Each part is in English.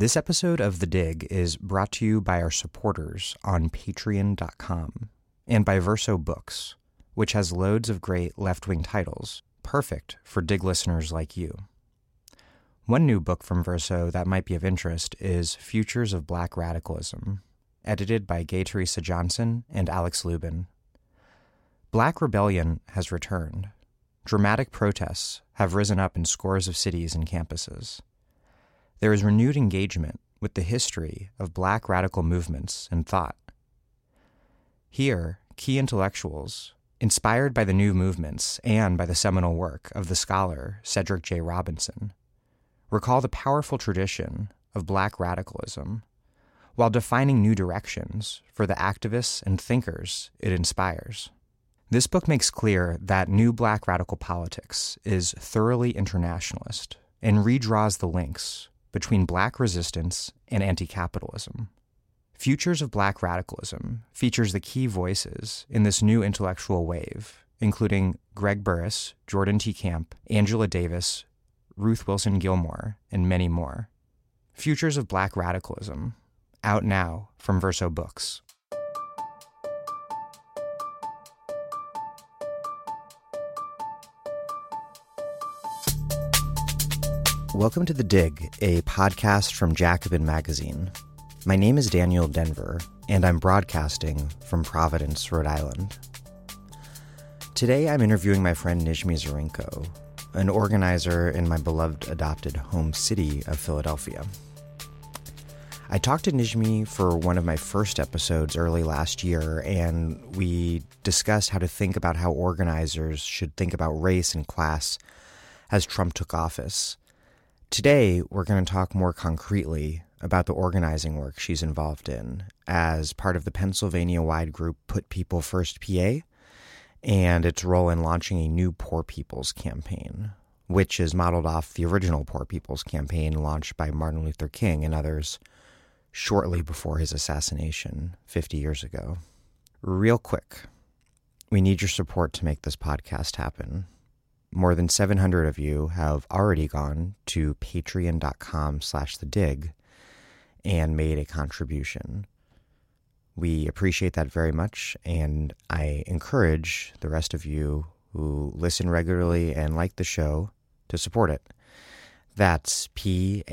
This episode of The Dig is brought to you by our supporters on patreon.com and by Verso Books, which has loads of great left wing titles, perfect for Dig listeners like you. One new book from Verso that might be of interest is Futures of Black Radicalism, edited by Gaye Theresa Johnson and Alex Lubin. Black rebellion has returned. Dramatic protests have risen up in scores of cities and campuses. There is renewed engagement with the history of black radical movements and thought. Here, key intellectuals, inspired by the new movements and by the seminal work of the scholar Cedric J. Robinson, recall the powerful tradition of black radicalism while defining new directions for the activists and thinkers it inspires. This book makes clear that new black radical politics is thoroughly internationalist and redraws the links between black resistance and anti capitalism. Futures of Black Radicalism features the key voices in this new intellectual wave, including Greg Burris, Jordan T. Camp, Angela Davis, Ruth Wilson Gilmore, and many more. Futures of Black Radicalism, out now from Verso Books. Welcome to The Dig, a podcast from Jacobin Magazine. My name is Daniel Denvir, and I'm broadcasting from Providence, Rhode Island. Today I'm interviewing my friend Nijmie Dzurinko, an organizer in my beloved adopted home city of Philadelphia. I talked to Nijmie for one of my first episodes early last year, and we discussed how to think about how organizers should think about race and class as Trump took office. Today, we're going to talk more concretely about the organizing work she's involved in as part of the Pennsylvania wide group Put People First PA and its role in launching a new Poor People's campaign, which is modeled off the original Poor People's campaign launched by Martin Luther King and others shortly before his assassination 50 years ago. Real quick, we need your support to make this podcast happen more than 700 of you have already gone to patreon.com slash the dig and made a contribution. We appreciate that very much, and I encourage the rest of you who listen regularly and like the show to support it. That's P-A-T-R-E-O-N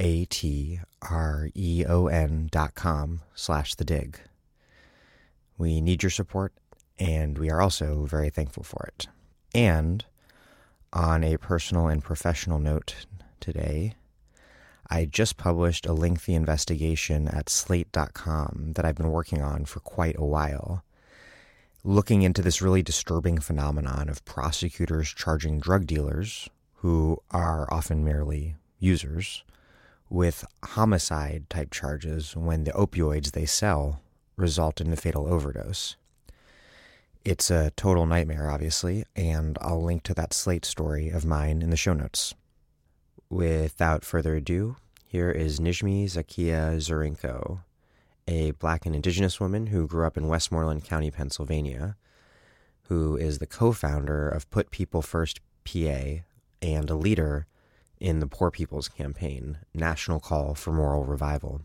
dot com slash the dig. We need your support, and we are also very thankful for it. And on a personal and professional note today, I just published a lengthy investigation at slate.com that I've been working on for quite a while, looking into this really disturbing phenomenon of prosecutors charging drug dealers, who are often merely users, with homicide type charges when the opioids they sell result in a fatal overdose. It's a total nightmare, obviously, and I'll link to that Slate story of mine in the show notes. Without further ado, here is Nijmie Zakkiyyah Dzurinko, a black and indigenous woman who grew up in Westmoreland County, Pennsylvania, who is the co founder of Put People First PA and a leader in the Poor People's Campaign, National Call for Moral Revival.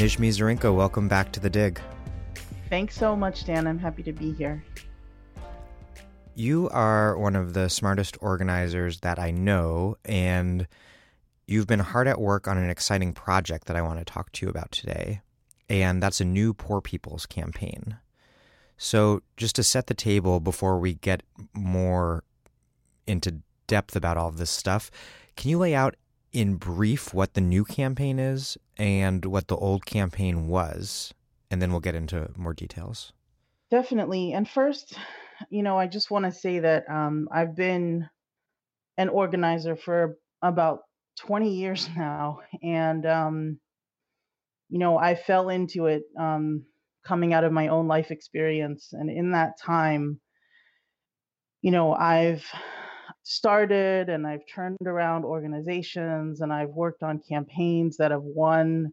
Nijmie Dzurinko, welcome back to the dig. Thanks so much, Dan. I'm happy to be here. You are one of the smartest organizers that I know, and you've been hard at work on an exciting project that I want to talk to you about today. And that's a new Poor People's campaign. So, just to set the table before we get more into depth about all of this stuff, can you lay out in brief what the new campaign is and what the old campaign was, and then we'll get into more details. Definitely. And first, you know, I just want to say that um, I've been an organizer for about 20 years now. And, um, you know, I fell into it um, coming out of my own life experience. And in that time, you know, I've started and I've turned around organizations and I've worked on campaigns that have won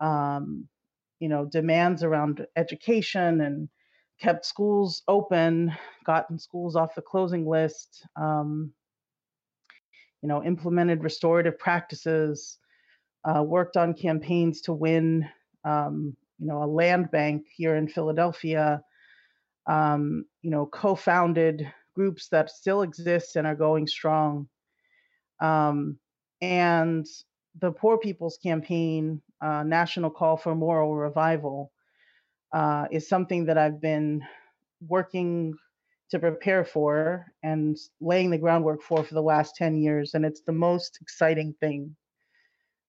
um, you know, demands around education and kept schools open, gotten schools off the closing list, um, you know, implemented restorative practices, uh, worked on campaigns to win, um, you know, a land bank here in Philadelphia, um, you know, co-founded groups that still exist and are going strong. Um, and the Poor People's Campaign, uh, National Call for Moral Revival, uh, is something that I've been working to prepare for and laying the groundwork for for the last 10 years. And it's the most exciting thing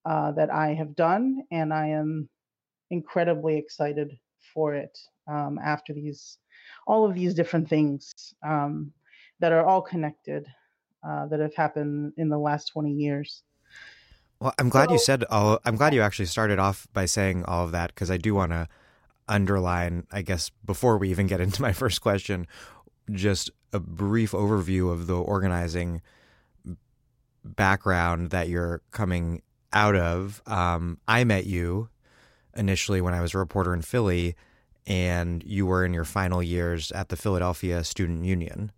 uh, that I have done. And I am incredibly excited for it um, after these, all of these different things um, that are all connected uh, that have happened in the last 20 years. Well, I'm glad so, you said all. I'm glad you actually started off by saying all of that because I do want to underline, I guess, before we even get into my first question, just a brief overview of the organizing background that you're coming out of. Um, I met you initially when I was a reporter in Philly, and you were in your final years at the Philadelphia Student Union,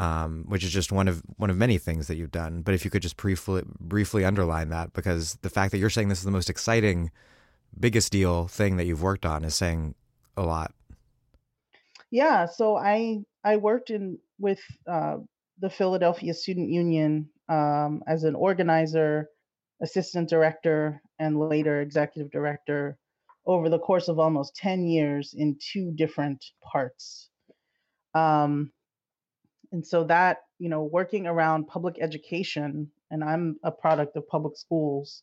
um, which is just one of one of many things that you've done. But if you could just briefly briefly underline that, because the fact that you're saying this is the most exciting, biggest deal thing that you've worked on is saying a lot. Yeah, so I I worked in with uh, the Philadelphia Student Union um, as an organizer, assistant director, and later executive director over the course of almost 10 years in two different parts. Um, and so that, you know, working around public education, and I'm a product of public schools,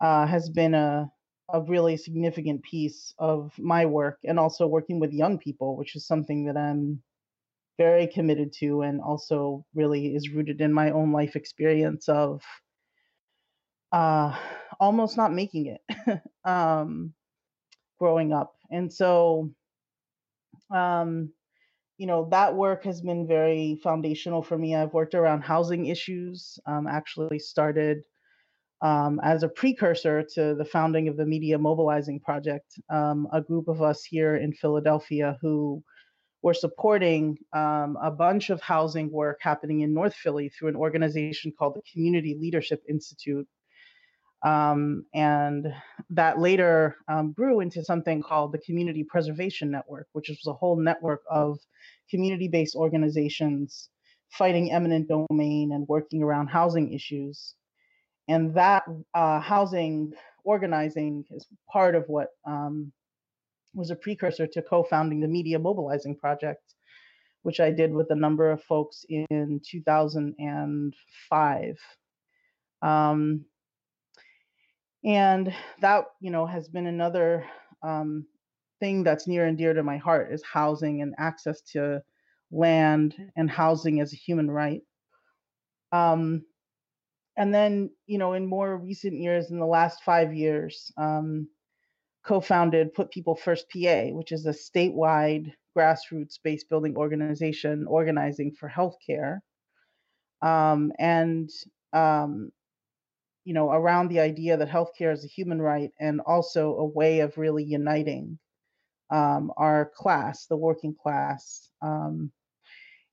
uh, has been a, a really significant piece of my work and also working with young people, which is something that I'm very committed to and also really is rooted in my own life experience of uh, almost not making it um, growing up. And so, um, you know, that work has been very foundational for me. I've worked around housing issues, um, actually started um, as a precursor to the founding of the Media Mobilizing Project, um, a group of us here in Philadelphia who were supporting um, a bunch of housing work happening in North Philly through an organization called the Community Leadership Institute. Um, and that later um, grew into something called the Community Preservation Network, which was a whole network of community based organizations fighting eminent domain and working around housing issues and that uh, housing organizing is part of what um, was a precursor to co-founding the Media Mobilizing Project, which I did with a number of folks in 2005. Um, and that, you know, has been another um, thing that's near and dear to my heart is housing and access to land and housing as a human right. Um, and then you know in more recent years in the last five years um, co-founded put people first pa which is a statewide grassroots base building organization organizing for healthcare um, and um, you know around the idea that healthcare is a human right and also a way of really uniting um, our class the working class um,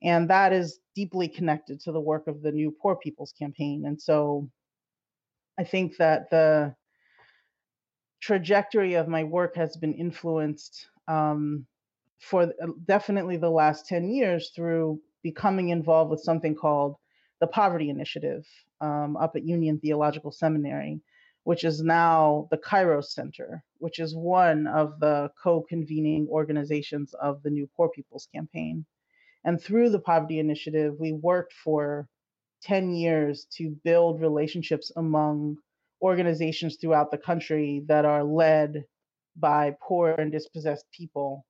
and that is deeply connected to the work of the new Poor People's Campaign. And so I think that the trajectory of my work has been influenced um, for uh, definitely the last 10 years through becoming involved with something called the Poverty Initiative um, up at Union Theological Seminary, which is now the Kairos Center, which is one of the co convening organizations of the New Poor People's Campaign. And through the Poverty Initiative, we worked for 10 years to build relationships among organizations throughout the country that are led by poor and dispossessed people.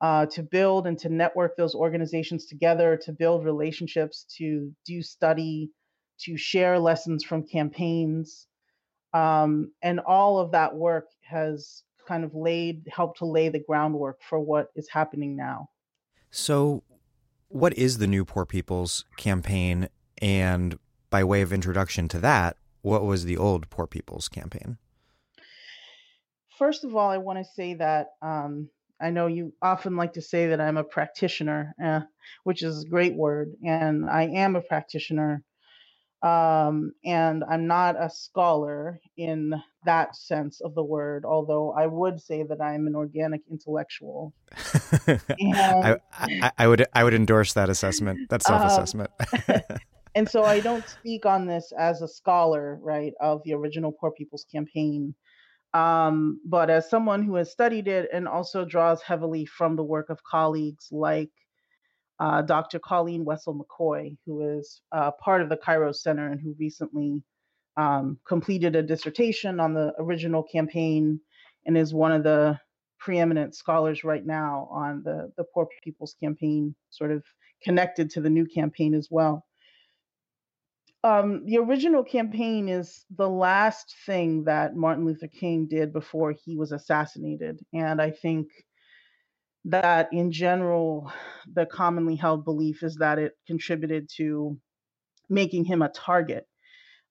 Uh, to build and to network those organizations together, to build relationships, to do study, to share lessons from campaigns. Um, and all of that work has kind of laid, helped to lay the groundwork for what is happening now. So, what is the New Poor People's campaign? And by way of introduction to that, what was the old Poor People's campaign? first of all, I want to say that um, I know you often like to say that I'm a practitioner, uh, which is a great word, and I am a practitioner. Um, and I'm not a scholar in that sense of the word, although I would say that I'm an organic intellectual. I, I, I, would I would endorse that assessment, that self assessment. Um, and so I don't speak on this as a scholar, right, of the original Poor People's Campaign. Um, but as someone who has studied it and also draws heavily from the work of colleagues like uh, Dr. Colleen Wessel McCoy, who is uh, part of the Kairos Center and who recently um, completed a dissertation on the original campaign and is one of the preeminent scholars right now on the, the Poor People's Campaign, sort of connected to the new campaign as well. Um, the original campaign is the last thing that Martin Luther King did before he was assassinated. And I think that in general, the commonly held belief is that it contributed to making him a target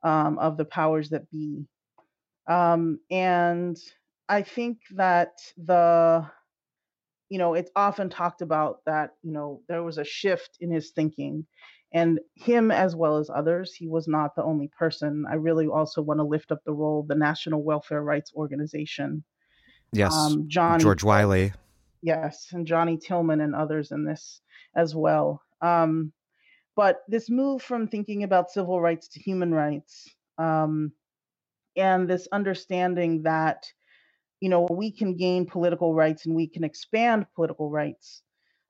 um, of the powers that be. Um, and I think that the, you know, it's often talked about that, you know, there was a shift in his thinking. And him, as well as others, he was not the only person. I really also want to lift up the role of the National Welfare Rights Organization. Yes. Um, John George Wiley yes, and Johnnie Tillman and others in this as well. Um, but this move from thinking about civil rights to human rights, um, and this understanding that you know we can gain political rights and we can expand political rights,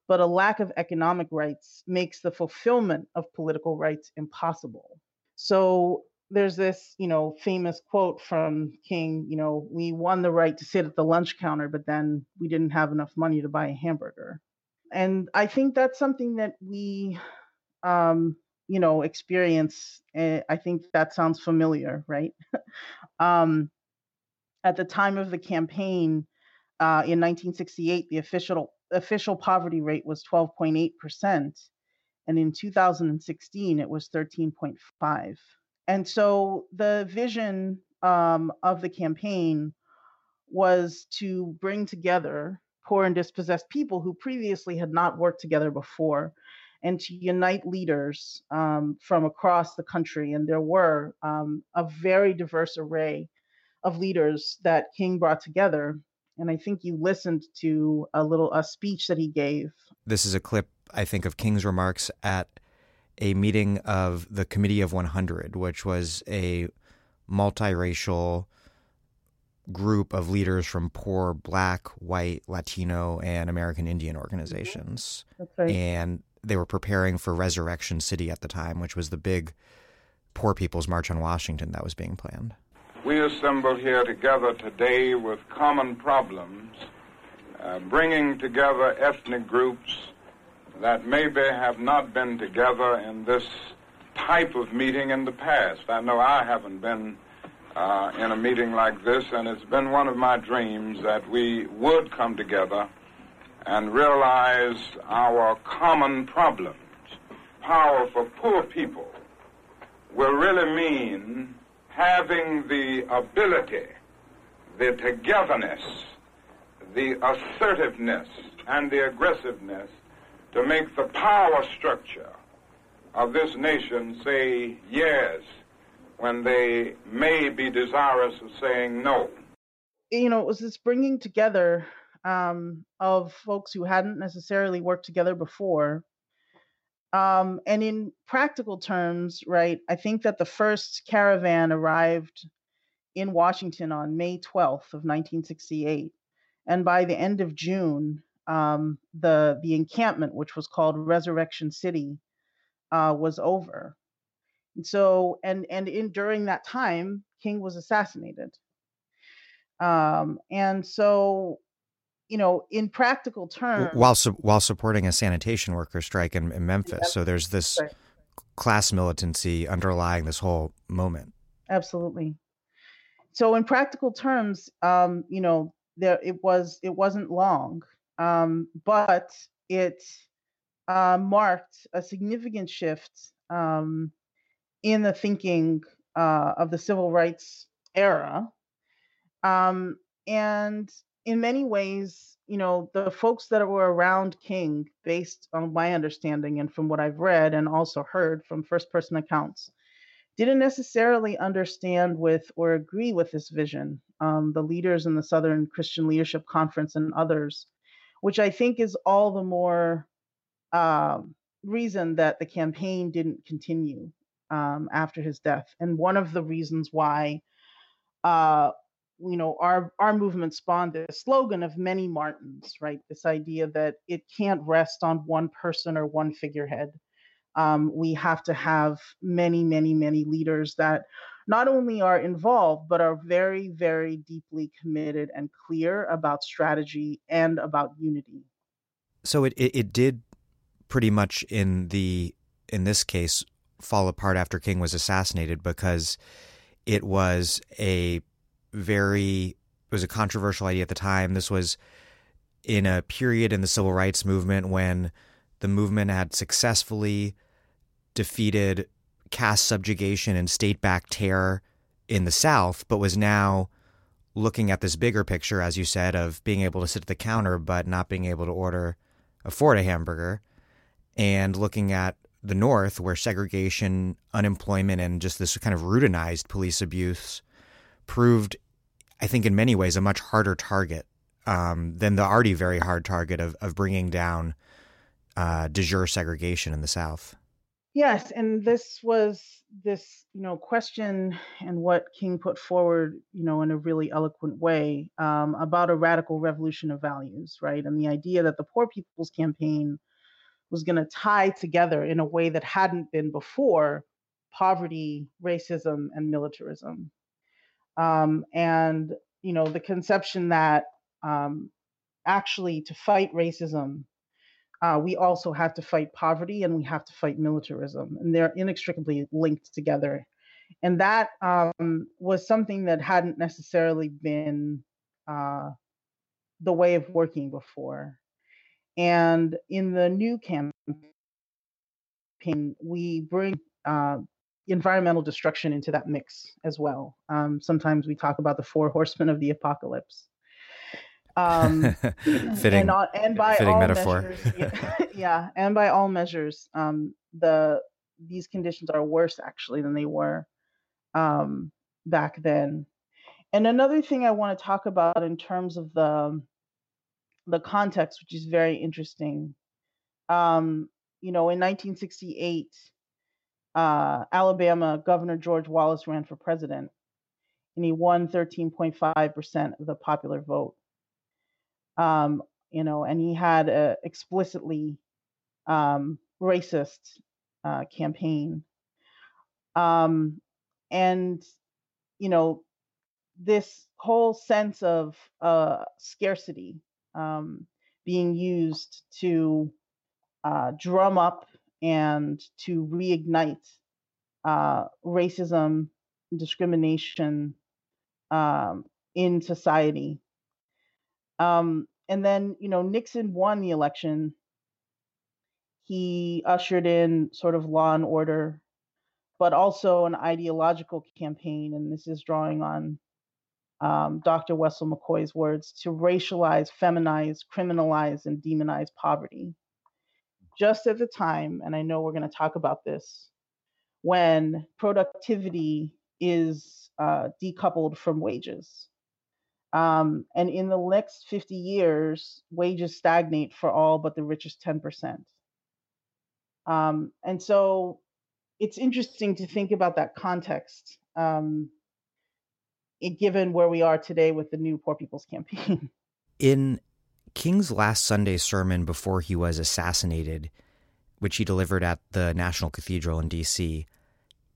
but a lack of economic rights makes the fulfillment of political rights impossible. So there's this, you know, famous quote from King, you know, we won the right to sit at the lunch counter, but then we didn't have enough money to buy a hamburger. And I think that's something that we, um, you know, experience. Uh, I think that sounds familiar, right? um, at the time of the campaign uh, in 1968, the official official poverty rate was 12.8 percent, and in 2016 it was 13.5. And so the vision um, of the campaign was to bring together poor and dispossessed people who previously had not worked together before and to unite leaders um, from across the country. And there were um, a very diverse array of leaders that King brought together. And I think you listened to a little a speech that he gave. This is a clip, I think, of King's remarks at a meeting of the Committee of 100, which was a multiracial group of leaders from poor black, white, Latino, and American Indian mm-hmm. organizations. Right. And they were preparing for Resurrection City at the time, which was the big Poor People's March on Washington that was being planned. We assemble here together today with common problems, uh, bringing together ethnic groups that maybe have not been together in this type of meeting in the past. I know I haven't been uh, in a meeting like this, and it's been one of my dreams that we would come together and realize our common problems. Power for poor people will really mean having the ability, the togetherness, the assertiveness, and the aggressiveness to make the power structure of this nation say yes when they may be desirous of saying no. You know, it was this bringing together um, of folks who hadn't necessarily worked together before. Um, and in practical terms, right, I think that the first caravan arrived in Washington on May 12th of 1968. And by the end of June, um, the the encampment, which was called Resurrection City, uh, was over. And so, and and in during that time, King was assassinated. Um, and so, you know, in practical terms, while su- while supporting a sanitation worker strike in, in Memphis, yeah, so there's this right. class militancy underlying this whole moment. Absolutely. So, in practical terms, um, you know, there it was it wasn't long um, but it uh, marked a significant shift um, in the thinking uh, of the civil rights era. Um, and in many ways, you know, the folks that were around King, based on my understanding and from what I've read and also heard from first person accounts, didn't necessarily understand with or agree with this vision. Um, the leaders in the Southern Christian Leadership Conference and others, which I think is all the more um, reason that the campaign didn't continue um, after his death. And one of the reasons why, uh, you know, our our movement spawned this slogan of many Martins, right? This idea that it can't rest on one person or one figurehead um, we have to have many, many, many leaders that not only are involved, but are very, very deeply committed and clear about strategy and about unity. So it, it, it did pretty much in the in this case fall apart after King was assassinated because it was a very it was a controversial idea at the time. This was in a period in the civil rights movement when the movement had successfully defeated caste subjugation and state backed terror in the South, but was now looking at this bigger picture, as you said, of being able to sit at the counter but not being able to order afford a hamburger, and looking at the North, where segregation, unemployment, and just this kind of routinized police abuse proved, I think, in many ways, a much harder target um, than the already very hard target of, of bringing down uh, de jure segregation in the South. Yes, and this was this, you know, question and what King put forward, you know, in a really eloquent way um, about a radical revolution of values, right? And the idea that the Poor People's Campaign was going to tie together in a way that hadn't been before poverty, racism, and militarism. Um, and, you know, the conception that um, actually to fight racism uh, we also have to fight poverty and we have to fight militarism, and they're inextricably linked together. And that um, was something that hadn't necessarily been uh, the way of working before. And in the new campaign, we bring uh, environmental destruction into that mix as well. Um, sometimes we talk about the four horsemen of the apocalypse. Um, fitting, and, and by all metaphor. measures, yeah, yeah, and by all measures, um, the these conditions are worse actually than they were um, back then. And another thing I want to talk about in terms of the the context, which is very interesting. Um, you know, in 1968, uh, Alabama Governor George Wallace ran for president, and he won 13.5 percent of the popular vote um, you know, and he had an explicitly um, racist uh, campaign. Um, and, you know, this whole sense of uh, scarcity um, being used to uh, drum up and to reignite uh, racism, discrimination um, in society um, and then, you know, Nixon won the election. He ushered in sort of law and order, but also an ideological campaign. And this is drawing on um, Dr. Wessel McCoy's words to racialize, feminize, criminalize, and demonize poverty. Just at the time, and I know we're going to talk about this, when productivity is uh, decoupled from wages. Um, and in the next 50 years, wages stagnate for all but the richest 10%. Um, and so it's interesting to think about that context, um, it, given where we are today with the new Poor People's Campaign. In King's last Sunday sermon before he was assassinated, which he delivered at the National Cathedral in D.C.,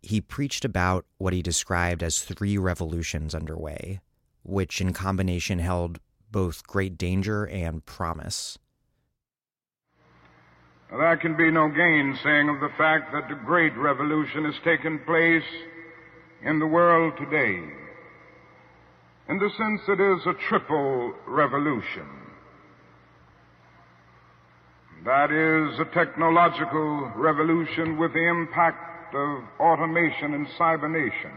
he preached about what he described as three revolutions underway which in combination held both great danger and promise. There can be no gainsaying of the fact that the great revolution has taken place in the world today. In the sense it is a triple revolution. That is a technological revolution with the impact of automation and cybernation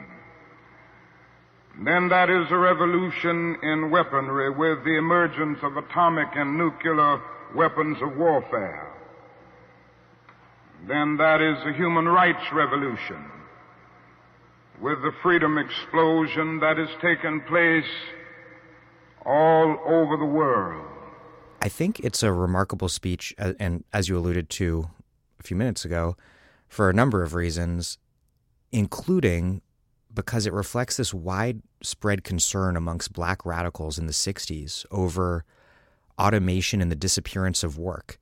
Then that is a revolution in weaponry with the emergence of atomic and nuclear weapons of warfare. Then that is a human rights revolution with the freedom explosion that has taken place all over the world. I think it's a remarkable speech, and as you alluded to a few minutes ago, for a number of reasons, including because it reflects this widespread concern amongst black radicals in the 60s over automation and the disappearance of work.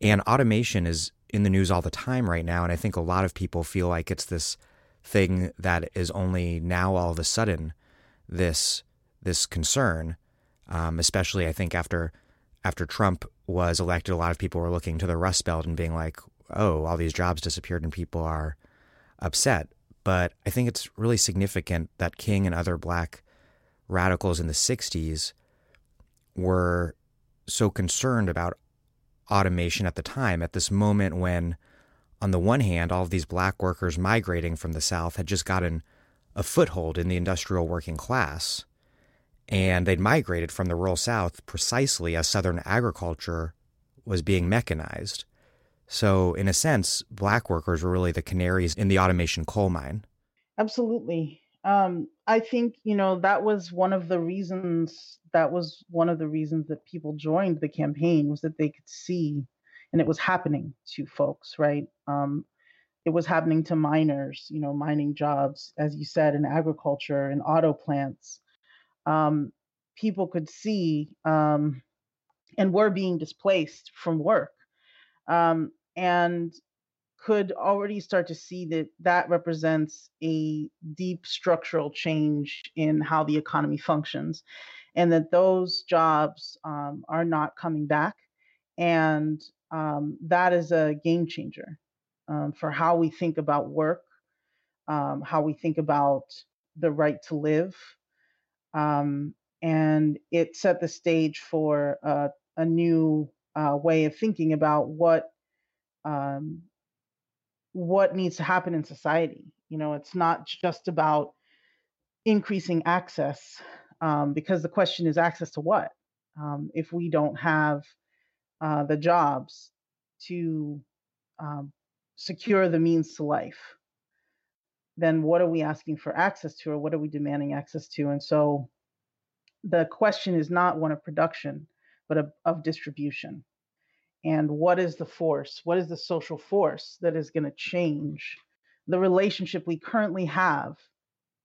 And automation is in the news all the time right now. And I think a lot of people feel like it's this thing that is only now all of a sudden this this concern. Um, especially I think after after Trump was elected, a lot of people were looking to the Rust Belt and being like, oh, all these jobs disappeared and people are upset. But I think it's really significant that King and other black radicals in the 60s were so concerned about automation at the time, at this moment when, on the one hand, all of these black workers migrating from the South had just gotten a foothold in the industrial working class and they'd migrated from the rural South precisely as Southern agriculture was being mechanized. So, in a sense, black workers were really the canaries in the automation coal mine. Absolutely. Um, I think, you know, that was one of the reasons, that was one of the reasons that people joined the campaign was that they could see, and it was happening to folks, right? Um, it was happening to miners, you know, mining jobs, as you said, in agriculture and auto plants um, people could see um, and were being displaced from work um, and could already start to see that that represents a deep structural change in how the economy functions and that those jobs um, are not coming back and um, that is a game changer um, for how we think about work how we think about the right to live um, and it set the stage for uh, a new uh, way of thinking about what um, what needs to happen in society. You know, it's not just about increasing access, um, because the question is access to what? Um, if we don't have uh, the jobs to um, secure the means to life, then what are we asking for access to or what are we demanding access to? And so the question is not one of production, but of, of distribution. And what is the force? What is the social force that is going to change the relationship we currently have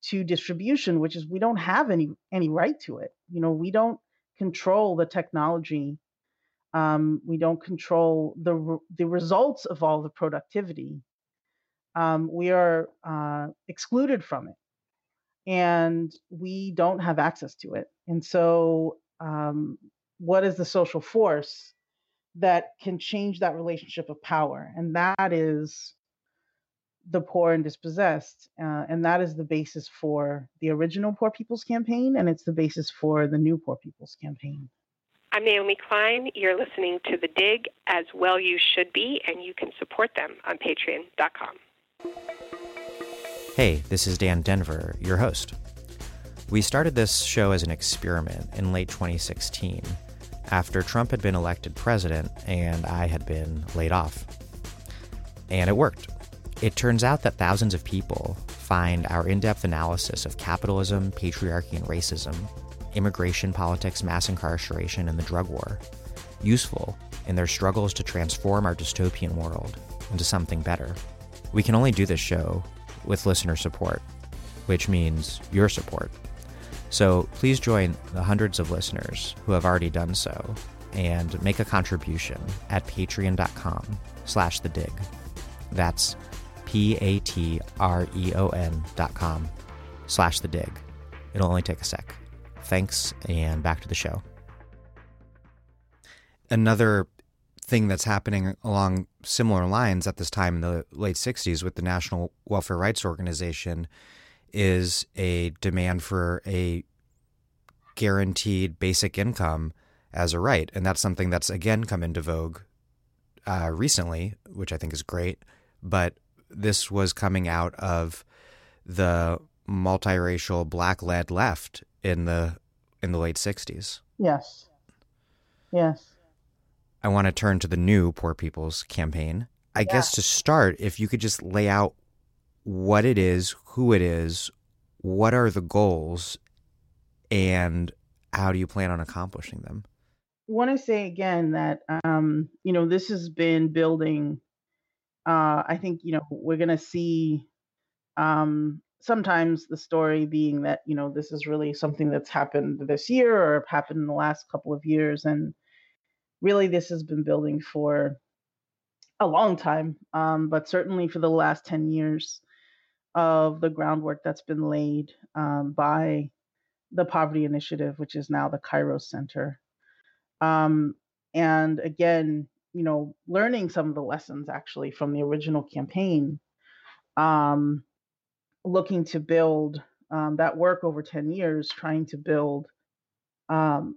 to distribution, which is we don't have any any right to it. You know, we don't control the technology. Um, we don't control the the results of all the productivity um, we are uh, excluded from it and we don't have access to it. And so, um, what is the social force that can change that relationship of power? And that is the poor and dispossessed. Uh, and that is the basis for the original Poor People's Campaign, and it's the basis for the new Poor People's Campaign. I'm Naomi Klein. You're listening to The Dig, as well you should be, and you can support them on patreon.com. Hey, this is Dan Denvir, your host. We started this show as an experiment in late 2016 after Trump had been elected president and I had been laid off. And it worked. It turns out that thousands of people find our in depth analysis of capitalism, patriarchy, and racism, immigration politics, mass incarceration, and the drug war useful in their struggles to transform our dystopian world into something better. We can only do this show with listener support, which means your support. So please join the hundreds of listeners who have already done so and make a contribution at patreon.com slash the dig. That's P-A-T-R-E-O-N dot com slash the dig. It'll only take a sec. Thanks, and back to the show. Another thing that's happening along similar lines at this time in the late 60s with the National Welfare Rights Organization is a demand for a guaranteed basic income as a right. And that's something that's again come into vogue uh, recently, which I think is great. But this was coming out of the multiracial black led left in the in the late 60s. Yes. Yes. I want to turn to the new Poor People's Campaign. I yeah. guess to start, if you could just lay out what it is, who it is, what are the goals, and how do you plan on accomplishing them? I want to say again that um, you know this has been building. Uh, I think you know we're going to see um, sometimes the story being that you know this is really something that's happened this year or happened in the last couple of years, and really this has been building for a long time, um, but certainly for the last ten years of the groundwork that's been laid um, by the Poverty Initiative, which is now the Kairos Center. Um, and again, you know, learning some of the lessons actually from the original campaign, um, looking to build um, that work over 10 years, trying to build um,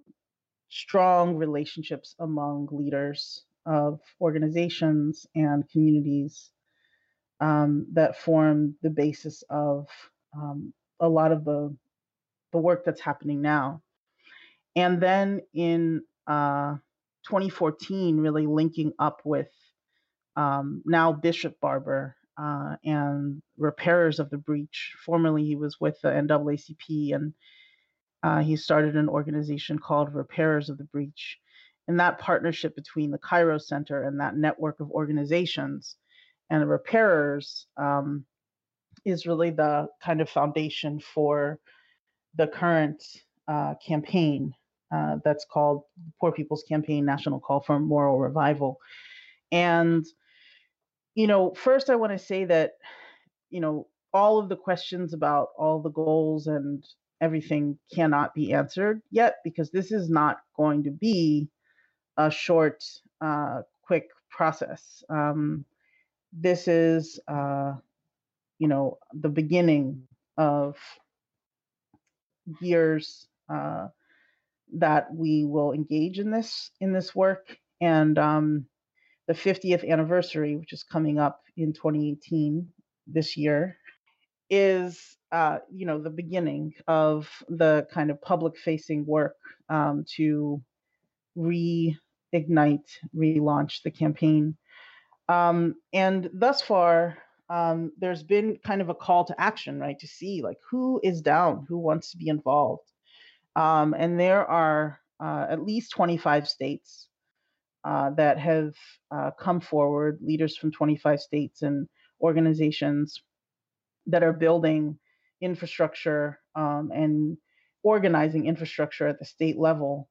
strong relationships among leaders of organizations and communities um, that form the basis of um, a lot of the the work that's happening now. And then in uh, 2014, really linking up with um, now Bishop Barber uh, and Repairers of the Breach. Formerly, he was with the NAACP, and uh, he started an organization called Repairers of the Breach. And that partnership between the Kairos Center and that network of organizations and the repairers um, is really the kind of foundation for the current uh, campaign uh, that's called Poor People's Campaign National Call for Moral Revival. And, you know, first I want to say that, you know, all of the questions about all the goals and everything cannot be answered yet because this is not going to be a short, uh, quick process. Um, this is, uh, you know, the beginning of years uh, that we will engage in this in this work and um, the 50th anniversary which is coming up in 2018 this year is uh, you know the beginning of the kind of public facing work um, to reignite relaunch the campaign um, and thus far um, there's been kind of a call to action, right? To see like who is down, who wants to be involved. Um, and there are uh, at least 25 states uh, that have uh, come forward, leaders from 25 states and organizations that are building infrastructure um, and organizing infrastructure at the state level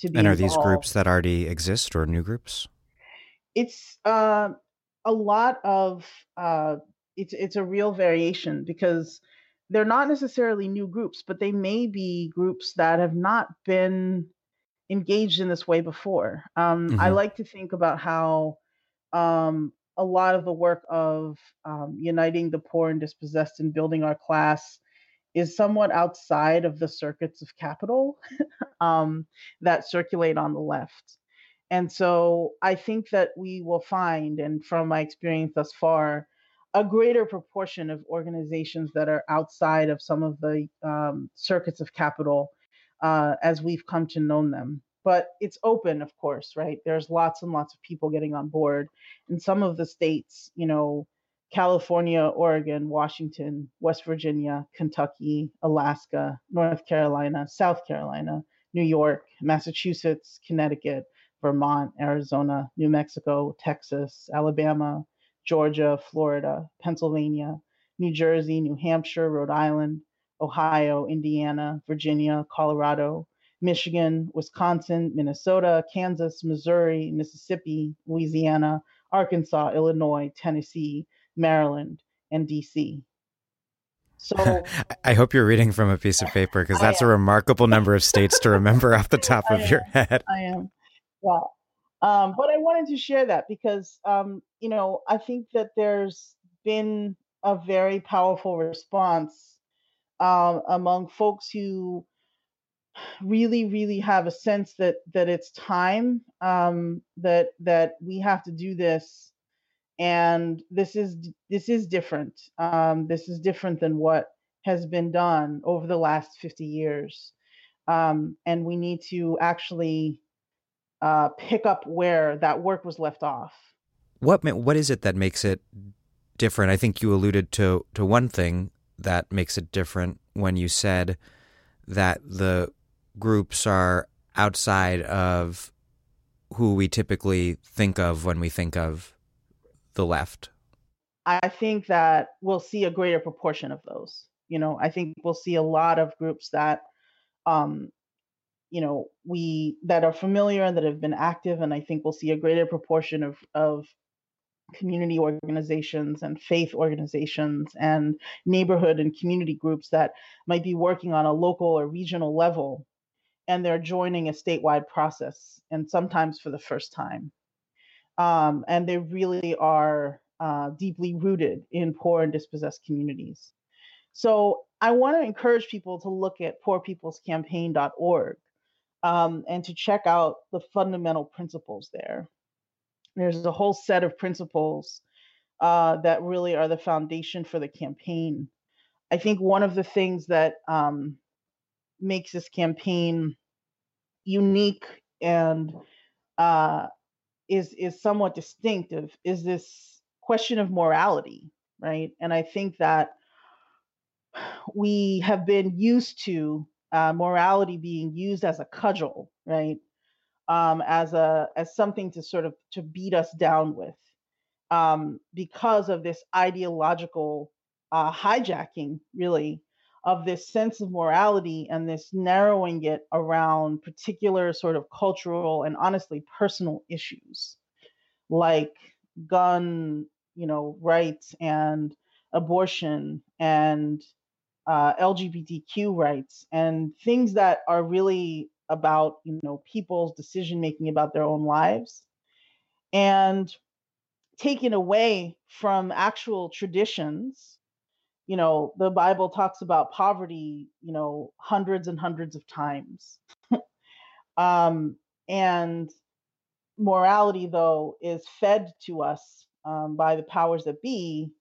to be. And are involved. these groups that already exist or new groups? It's uh, a lot of uh, it's it's a real variation because they're not necessarily new groups, but they may be groups that have not been engaged in this way before. Um, mm-hmm. I like to think about how um, a lot of the work of um, uniting the poor and dispossessed and building our class is somewhat outside of the circuits of capital um, that circulate on the left. And so I think that we will find, and from my experience thus far, a greater proportion of organizations that are outside of some of the um, circuits of capital uh, as we've come to know them. But it's open, of course, right? There's lots and lots of people getting on board. In some of the states, you know, California, Oregon, Washington, West Virginia, Kentucky, Alaska, North Carolina, South Carolina, New York, Massachusetts, Connecticut, Vermont, Arizona, New Mexico, Texas, Alabama, Georgia, Florida, Pennsylvania, New Jersey, New Hampshire, Rhode Island, Ohio, Indiana, Virginia, Colorado, Michigan, Wisconsin, Minnesota, Kansas, Missouri, Mississippi, Louisiana, Arkansas, Illinois, Tennessee, Maryland, and DC. So I hope you're reading from a piece of paper because that's a remarkable number of states to remember off the top of your head. I am. Yeah. Um, but I wanted to share that because, um, you know, I think that there's been a very powerful response um, among folks who really, really have a sense that that it's time um, that that we have to do this, and this is this is different. Um, this is different than what has been done over the last 50 years. Um, and we need to actually uh, pick up where that work was left off. What what is it that makes it different? I think you alluded to to one thing that makes it different when you said that the groups are outside of who we typically think of when we think of the left? I think that we'll see a greater proportion of those. You know, I think we'll see a lot of groups that, um, you know, we that are familiar and that have been active, and I think we'll see a greater proportion of of community organizations and faith organizations and neighborhood and community groups that might be working on a local or regional level and they're joining a statewide process and sometimes for the first time. Um, and they really are uh, deeply rooted in poor and dispossessed communities. So i want to encourage people to look at poorpeoplescampaign.org um, and to check out the fundamental principles there. There's a whole set of principles uh, that really are the foundation for the campaign. I think one of the things that um, makes this campaign unique and uh, is is somewhat distinctive is this question of morality, right? And I think that we have been used to uh, morality being used as a cudgel, right? um, as a as something to sort of to beat us down with um, because of this ideological uh, hijacking really of this sense of morality and this narrowing it around particular sort of cultural and honestly personal issues. Like gun you know rights and abortion and uh, lgbtq rights and things that are really about you know people's decision making about their own lives and taken away from actual traditions you know the bible talks about poverty you know hundreds and hundreds of times. Um and morality though is fed to us um, by the powers that be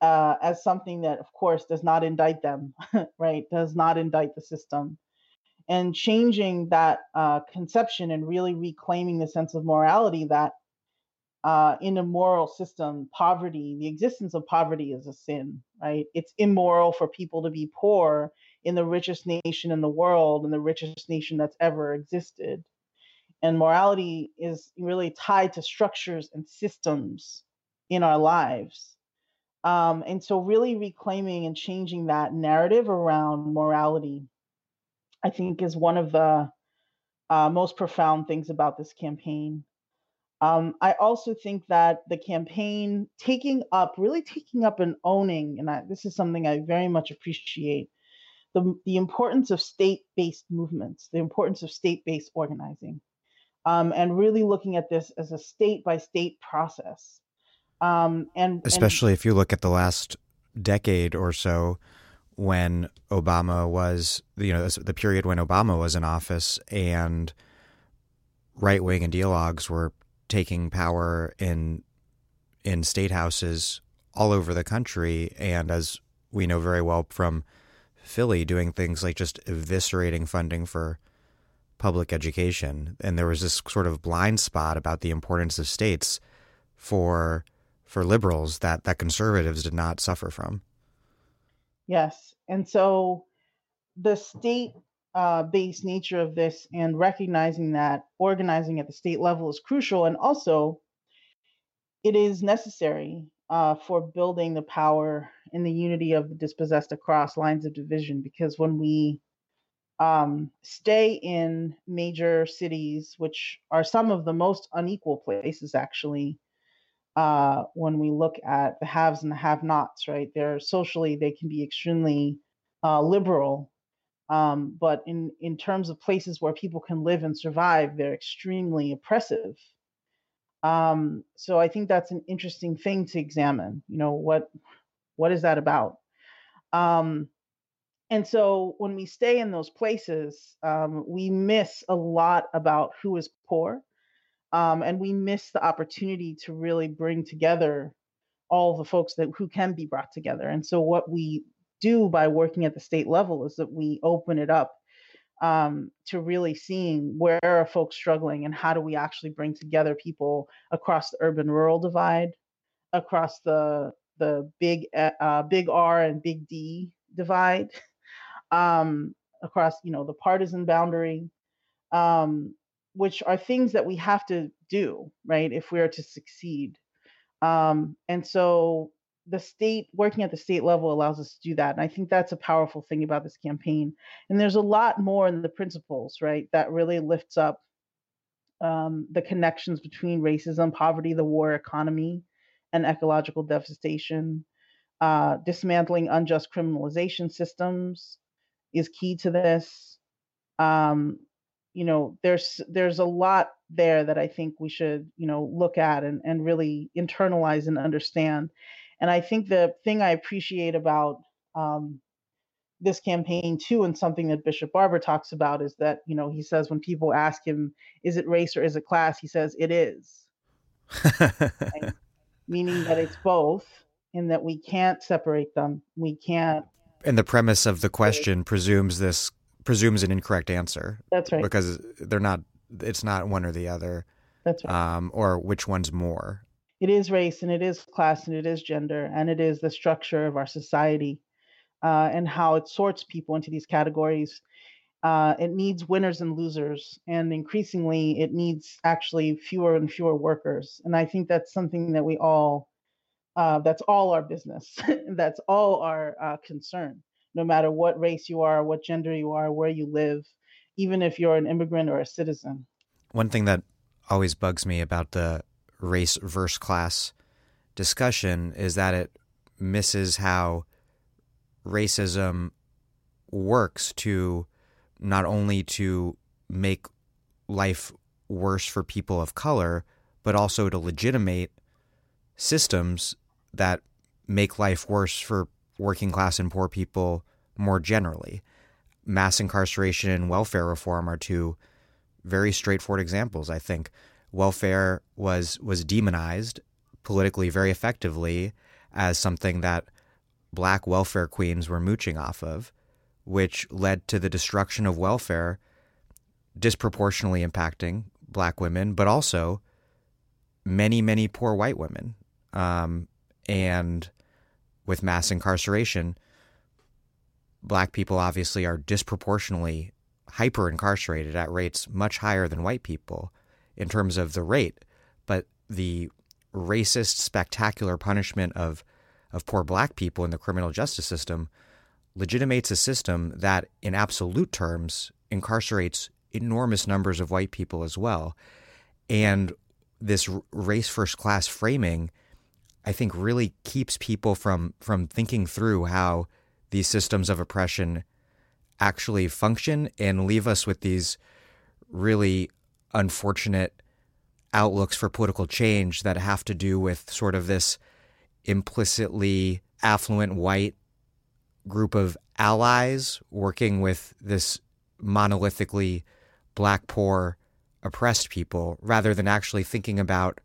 uh, as something that of course does not indict them right? Does not indict the system. And changing that uh, conception and really reclaiming the sense of morality that uh, in a moral system, poverty, the existence of poverty is a sin, right? It's immoral for people to be poor in the richest nation in the world and the richest nation that's ever existed. And morality is really tied to structures and systems in our lives. Um, and so, really reclaiming and changing that narrative around morality I think is one of the uh, most profound things about this campaign. Um, I also think that the campaign taking up, really taking up and owning, and I, this is something I very much appreciate, the, the importance of state based movements, the importance of state based organizing, um, and really looking at this as a state by state process. Um, and especially and, if you look at the last decade or so, when Obama was, you know, the period when Obama was in office and right wing and ideologues were taking power in in state houses all over the country, and as we know very well from Philly, doing things like just eviscerating funding for public education, and there was this sort of blind spot about the importance of states for for liberals that that conservatives did not suffer from. Yes. And so the state uh, based nature of this and recognizing that organizing at the state level is crucial. And also, it is necessary uh, for building the power and the unity of the dispossessed across lines of division. Because when we um, stay in major cities, which are some of the most unequal places actually uh, when we look at the haves and the have-nots, right? They're socially they can be extremely uh, liberal, um, but in in terms of places where people can live and survive, they're extremely oppressive. Um, so I think that's an interesting thing to examine. You know what what is that about? Um, and so when we stay in those places, um, we miss a lot about who is poor um, and we miss the opportunity to really bring together all the folks that who can be brought together. And so what we do by working at the state level is that we open it up um, to really seeing where are folks struggling and how do we actually bring together people across the urban rural divide, across the the big uh, uh big R and big D divide, um, across you know the partisan boundary, um, which are things that we have to do right if we are to succeed. Um, and so the state working at the state level allows us to do that and i think that's a powerful thing about this campaign and there's a lot more in the principles right that really lifts up um, the connections between racism poverty the war economy and ecological devastation. Uh, dismantling unjust criminalization systems is key to this. Um, you know there's there's a lot there that i think we should you know look at and, and really internalize and understand and I think the thing I appreciate about um, this campaign too, and something that Bishop Barber talks about is that you know he says when people ask him, "Is it race or is it class?" He says, "It is," right? meaning that it's both, and that we can't separate them. We can't. And the premise of the question presumes this presumes an incorrect answer. That's right. Because they're not. It's not one or the other. That's right. Um, or which one's more it is race and it is class and it is gender and it is the structure of our society uh, and how it sorts people into these categories. Uh, it needs winners and losers, and increasingly, it needs actually fewer and fewer workers. And I think that's something that we all, uh, that's all our business. that's all our uh, concern, no matter what race you are, what gender you are, where you live, even if you're an immigrant or a citizen. One thing that always bugs me about the race versus class discussion is that it misses how racism works to not only to make life worse for people of color, but also to legitimate systems that make life worse for working class and poor people more generally. Mass incarceration and welfare reform are two very straightforward examples, I think welfare was was demonized politically very effectively as something that black welfare queens were mooching off of, which led to the destruction of welfare disproportionately impacting black women, but also many, many poor white women. Um, and with mass incarceration, black people obviously are disproportionately hyper incarcerated at rates much higher than white people in terms of the rate, but the racist, spectacular punishment of of poor black people in the criminal justice system legitimates a system that, in absolute terms, incarcerates enormous numbers of white people as well. And this race first class framing, I think, really keeps people from from thinking through how these systems of oppression actually function and leave us with these really unfortunate outlooks for political change that have to do with sort of this implicitly affluent white group of allies working with this monolithically black poor oppressed people rather than actually thinking about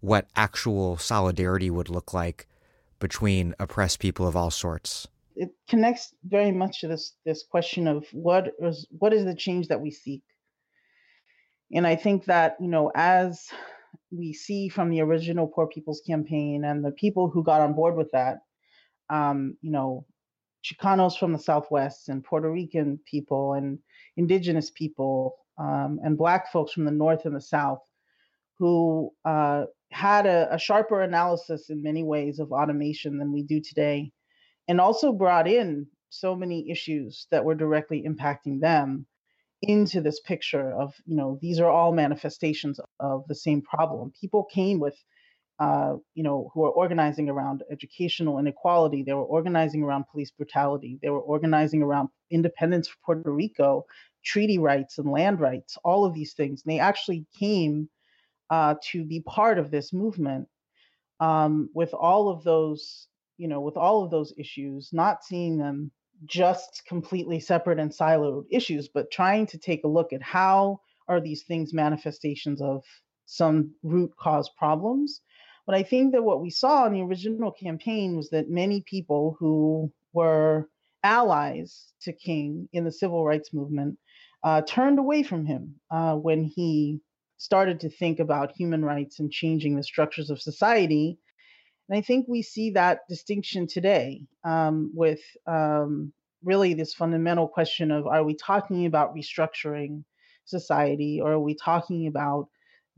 what actual solidarity would look like between oppressed people of all sorts. It connects very much to this this question of what is what is the change that we seek and I think that, you know, as we see from the original Poor People's Campaign and the people who got on board with that, um, you know, Chicanos from the Southwest and Puerto Rican people and indigenous people um, and Black folks from the North and the South who uh, had a, a sharper analysis in many ways of automation than we do today, and also brought in so many issues that were directly impacting them into this picture of you know these are all manifestations of the same problem. People came with uh, you know who are organizing around educational inequality they were organizing around police brutality they were organizing around independence for puerto rico treaty rights and land rights all of these things and they actually came uh, to be part of this movement um, with all of those you know with all of those issues not seeing them just completely separate and siloed issues, but trying to take a look at how are these things manifestations of some root cause problems. But I think that what we saw in the original campaign was that many people who were allies to King in the civil rights movement uh, turned away from him uh, when he started to think about human rights and changing the structures of society. And I think we see that distinction today um, with um, really this fundamental question of are we talking about restructuring society or are we talking about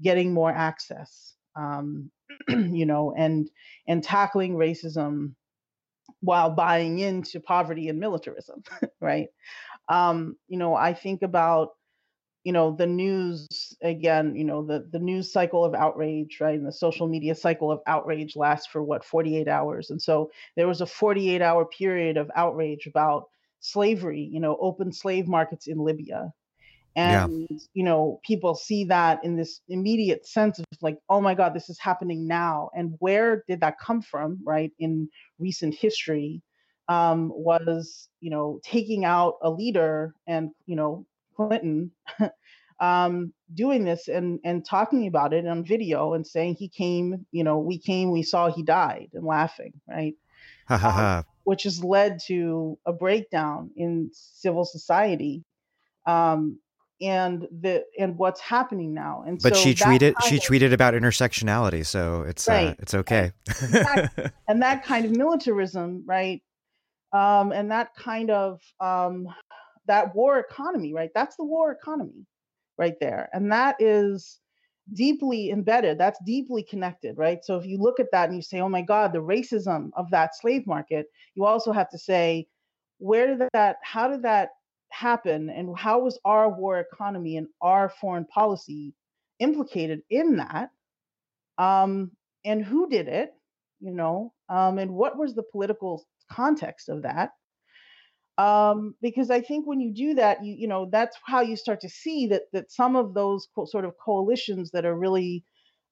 getting more access um, you know and and tackling racism while buying into poverty and militarism right? Um, you know i think about you know the news again you know the the news cycle of outrage right and the social media cycle of outrage lasts for what 48 hours and so there was a 48 hour period of outrage about slavery you know open slave markets in libya and yeah. you know people see that in this immediate sense of like oh my god this is happening now and where did that come from right in recent history um, was you know taking out a leader and you know clinton um, doing this and and talking about it on video and saying he came you know we came we saw he died and laughing right um, which has led to a breakdown in civil society um, and the and what's happening now. And but so she tweeted she of, tweeted about intersectionality, so it's uh, right. uh, it's okay. and, that, and that kind of militarism, right? Um, and that kind of um, that war economy, right? That's the war economy, right there, and that is deeply embedded. That's deeply connected, right? So if you look at that and you say, "Oh my God, the racism of that slave market," you also have to say, where did that? How did that happen and how was our war economy and our foreign policy implicated in that um, and who did it you know um, and what was the political context of that um, because i think when you do that you you know that's how you start to see that that some of those co- sort of coalitions that are really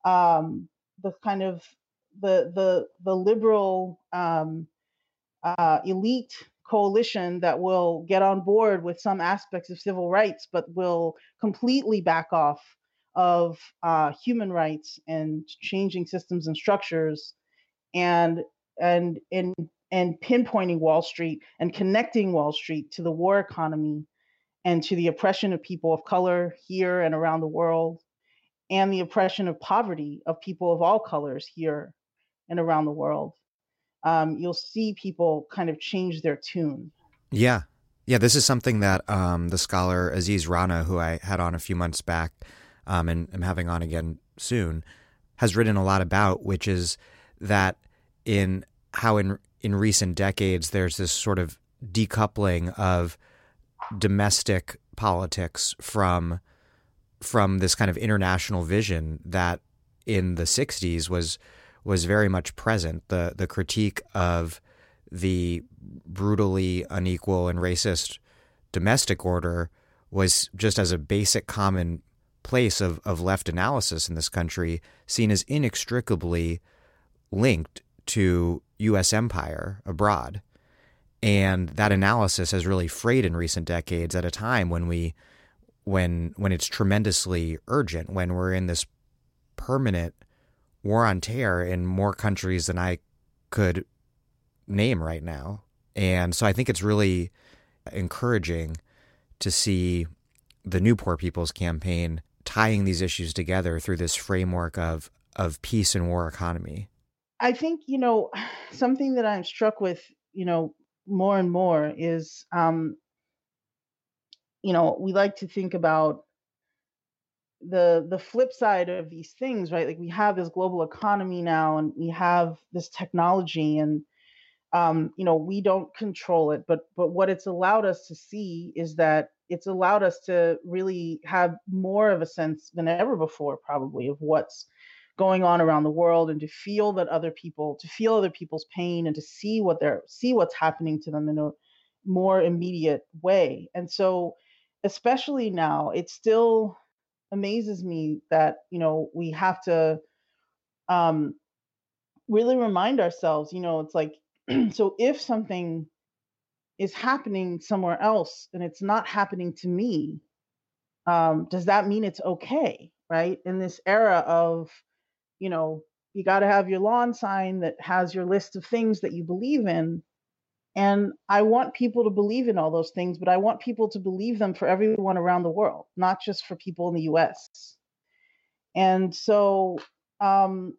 um, the kind of the the the liberal um, uh, elite coalition that will get on board with some aspects of civil rights, but will completely back off of uh, human rights and changing systems and structures, and and and and pinpointing Wall Street and connecting Wall Street to the war economy and to the oppression of people of color here and around the world, and the oppression of poverty of people of all colors here and around the world um, you'll see people kind of change their tune. Yeah. Yeah, this is something that um, the scholar Aziz Rana, who I had on a few months back um, and am having on again soon, has written a lot about, which is that in how in in recent decades there's this sort of decoupling of domestic politics from from this kind of international vision that in the 60s was was very much present. The the critique of the brutally unequal and racist domestic order was just as a basic common place of, of left analysis in this country seen as inextricably linked to US empire abroad. And that analysis has really frayed in recent decades at a time when we when when it's tremendously urgent, when we're in this permanent war on terror in more countries than I could name right now. And so I think it's really encouraging to see the new Poor People's Campaign tying these issues together through this framework of of peace and war economy. I think you know something that I'm struck with, you know, more and more is, um, you know, we like to think about the the flip side of these things right? Like we have this global economy now and we have this technology and um you know we don't control it but but what it's allowed us to see is that it's allowed us to really have more of a sense than ever before probably of what's going on around the world and to feel that other people to feel other people's pain and to see what they're see what's happening to them in a more immediate way. And so especially now it's still amazes me that you know we have to um really remind ourselves you know it's like so if something is happening somewhere else and it's not happening to me um does that mean it's okay right? In this era of you know you got to have your lawn sign that has your list of things that you believe in And I want people to believe in all those things, but I want people to believe them for everyone around the world, not just for people in the US. And so um,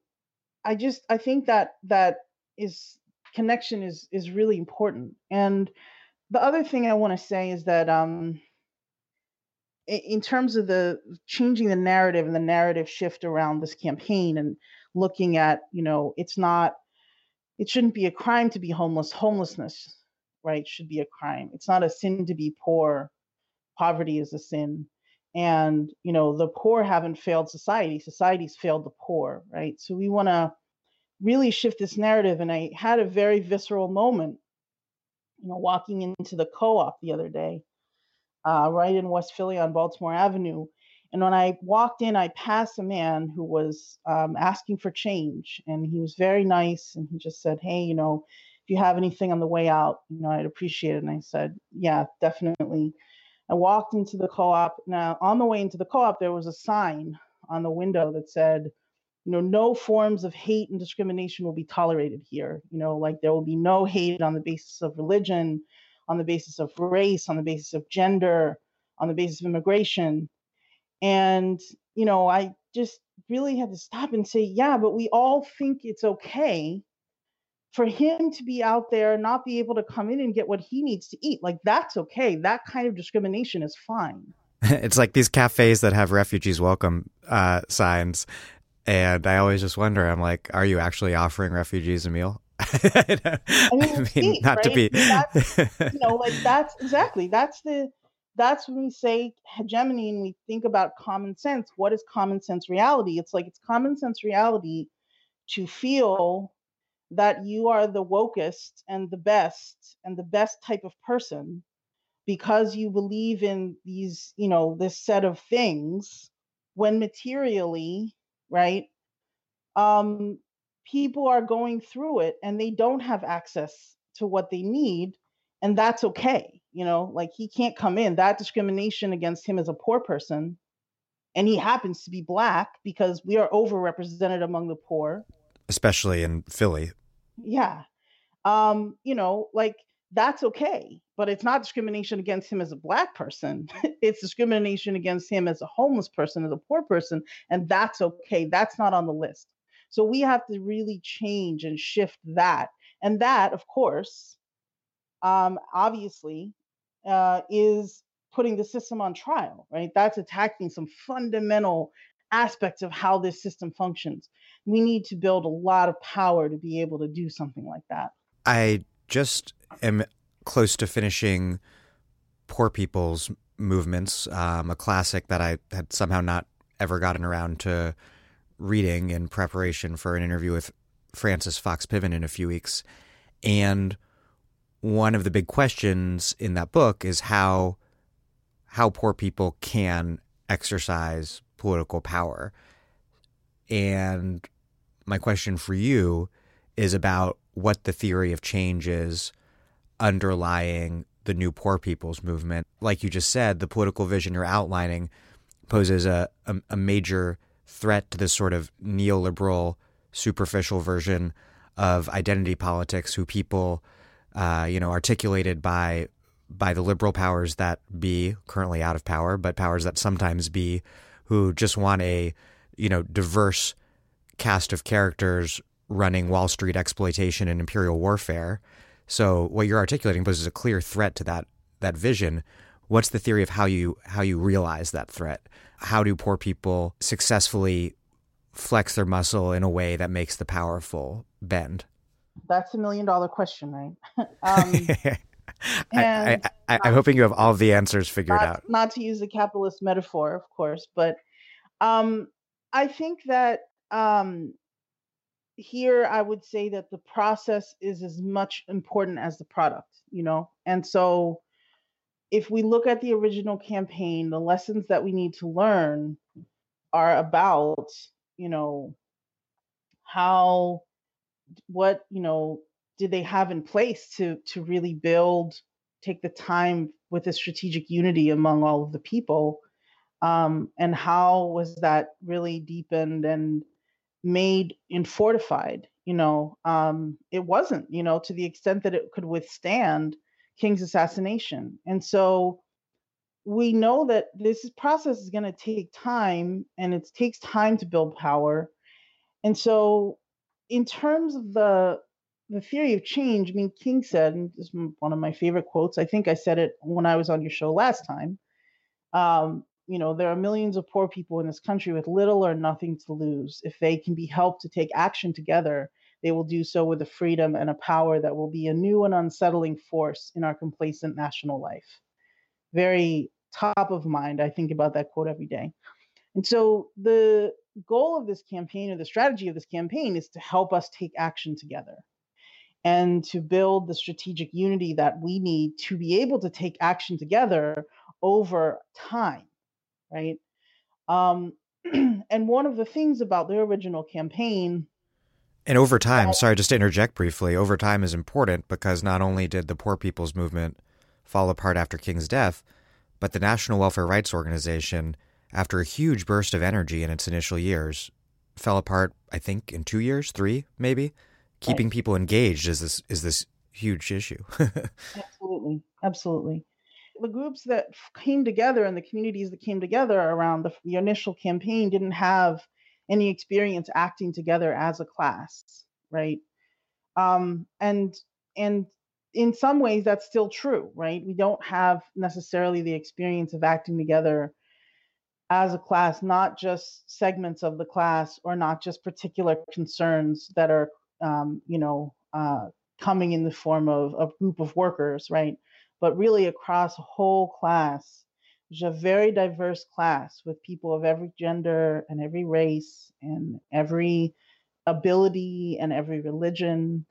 I just I think that that is connection is is really important. And the other thing I want to say is that um, in terms of the changing the narrative and the narrative shift around this campaign and looking at you know it's not it shouldn't be a crime to be homeless. Homelessness, right, should be a crime. It's not a sin to be poor. Poverty is a sin. And, you know, the poor haven't failed society. Society's failed the poor, right? So we want to really shift this narrative. And I had a very visceral moment, you know, walking into the co op the other day, uh, right in West Philly on Baltimore Avenue. And when I walked in, I passed a man who was um, asking for change, and he was very nice. And he just said, "Hey, you know, if you have anything on the way out, you know, I'd appreciate it." And I said, "Yeah, definitely." I walked into the co-op. Now, on the way into the co-op, there was a sign on the window that said, "You know, no forms of hate and discrimination will be tolerated here. You know, like there will be no hate on the basis of religion, on the basis of race, on the basis of gender, on the basis of immigration." And, you know, I just really had to stop and say, yeah, but we all think it's okay for him to be out there and not be able to come in and get what he needs to eat. Like, that's okay. That kind of discrimination is fine. it's like these cafes that have refugees welcome uh, signs. And I always just wonder, I'm like, are you actually offering refugees a meal? I mean, I mean not right? to be. you know, like that's exactly that's the that's when we say hegemony and we think about common sense. What is common sense reality? It's like it's common sense reality to feel that you are the wokest and the best and the best type of person because you believe in these, you know, this set of things when materially, right? Um, people are going through it and they don't have access to what they need, and that's okay you know like he can't come in. That discrimination against him as a poor person and he happens to be black because we are overrepresented among the poor. Especially in philly. Yeah. Um you know like that's okay but it's not discrimination against him as a black person. It's discrimination against him as a homeless person as a poor person and that's okay. That's not on the list so we have to really change and shift that and that of course um, obviously uh, is putting the system on trial, right? That's attacking some fundamental aspects of how this system functions. We need to build a lot of power to be able to do something like that. I just am close to finishing Poor People's Movements, um, a classic that I had somehow not ever gotten around to reading in preparation for an interview with Frances Fox Piven in a few weeks. And one of the big questions in that book is how how poor people can exercise political power. And my question for you is about what the theory of change is underlying the new poor people's movement. Like you just said, the political vision you're outlining poses a, a, a major threat to this sort of neoliberal, superficial version of identity politics, who people uh, you know, articulated by by the liberal powers that be, currently out of power, but powers that sometimes be, who just want a you know diverse cast of characters running Wall Street exploitation and imperial warfare. So what you're articulating poses a clear threat to that that vision. What's the theory of how you how you realize that threat? How do poor people successfully flex their muscle in a way that makes the powerful bend? That's a million dollar question, right? um, I, I, am hoping you have all the answers figured not, out. Not to use a capitalist metaphor, of course, but um, I think that um, here I would say that the process is as much important as the product, you know? And so if we look at the original campaign, the lessons that we need to learn are about, you know, how what you know did they have in place to to really build take the time with a strategic unity among all of the people um, and how was that really deepened and made and fortified you know, um, it wasn't, you know, to the extent that it could withstand King's assassination. And so we know that this process is going to take time and it takes time to build power. And so, in terms of the the theory of change, I mean, King said, and this is one of my favorite quotes. I think I said it when I was on your show last time. Um, you know, there are millions of poor people in this country with little or nothing to lose. If they can be helped to take action together, they will do so with a freedom and a power that will be a new and unsettling force in our complacent national life. Very top of mind. I think about that quote every day. And so the goal of this campaign or the strategy of this campaign is to help us take action together and to build the strategic unity that we need to be able to take action together over time right? Um, and one of the things about the original campaign. And over time, sorry, just to interject briefly, over time is important because not only did the Poor People's Movement fall apart after King's death, but the National Welfare Rights Organization, after a huge burst of energy in its initial years, fell apart, I think, in two years, three, maybe. Keeping right. people engaged is this is this huge issue. absolutely. Absolutely the groups that came together and the communities that came together around the, the initial campaign didn't have any experience acting together as a class, right? Um, and and in some ways that's still true, right? We don't have necessarily the experience of acting together as a class, not just segments of the class or not just particular concerns that are, um, you know, uh, coming in the form of a group of workers, right? but really across a whole class. It's a very diverse class with people of every gender and every race and every ability and every religion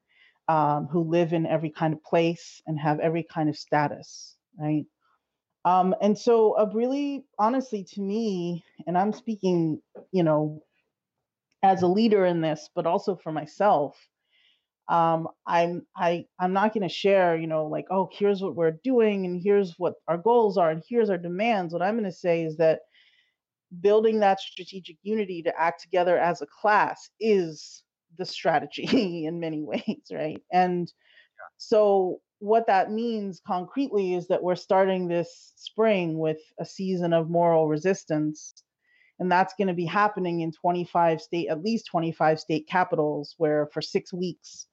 um, who live in every kind of place and have every kind of status, right? Um, and so, uh, really, honestly, to me, and I'm speaking, you know, as a leader in this, but also for myself, um, I'm I I'm not going to share, you know, like oh here's what we're doing and here's what our goals are and here's our demands. What I'm going to say is that building that strategic unity to act together as a class is the strategy in many ways, right? And so what that means concretely is that we're starting this spring with a season of moral resistance and that's going to be happening in 25 state at least 25 state capitals where for 6 weeks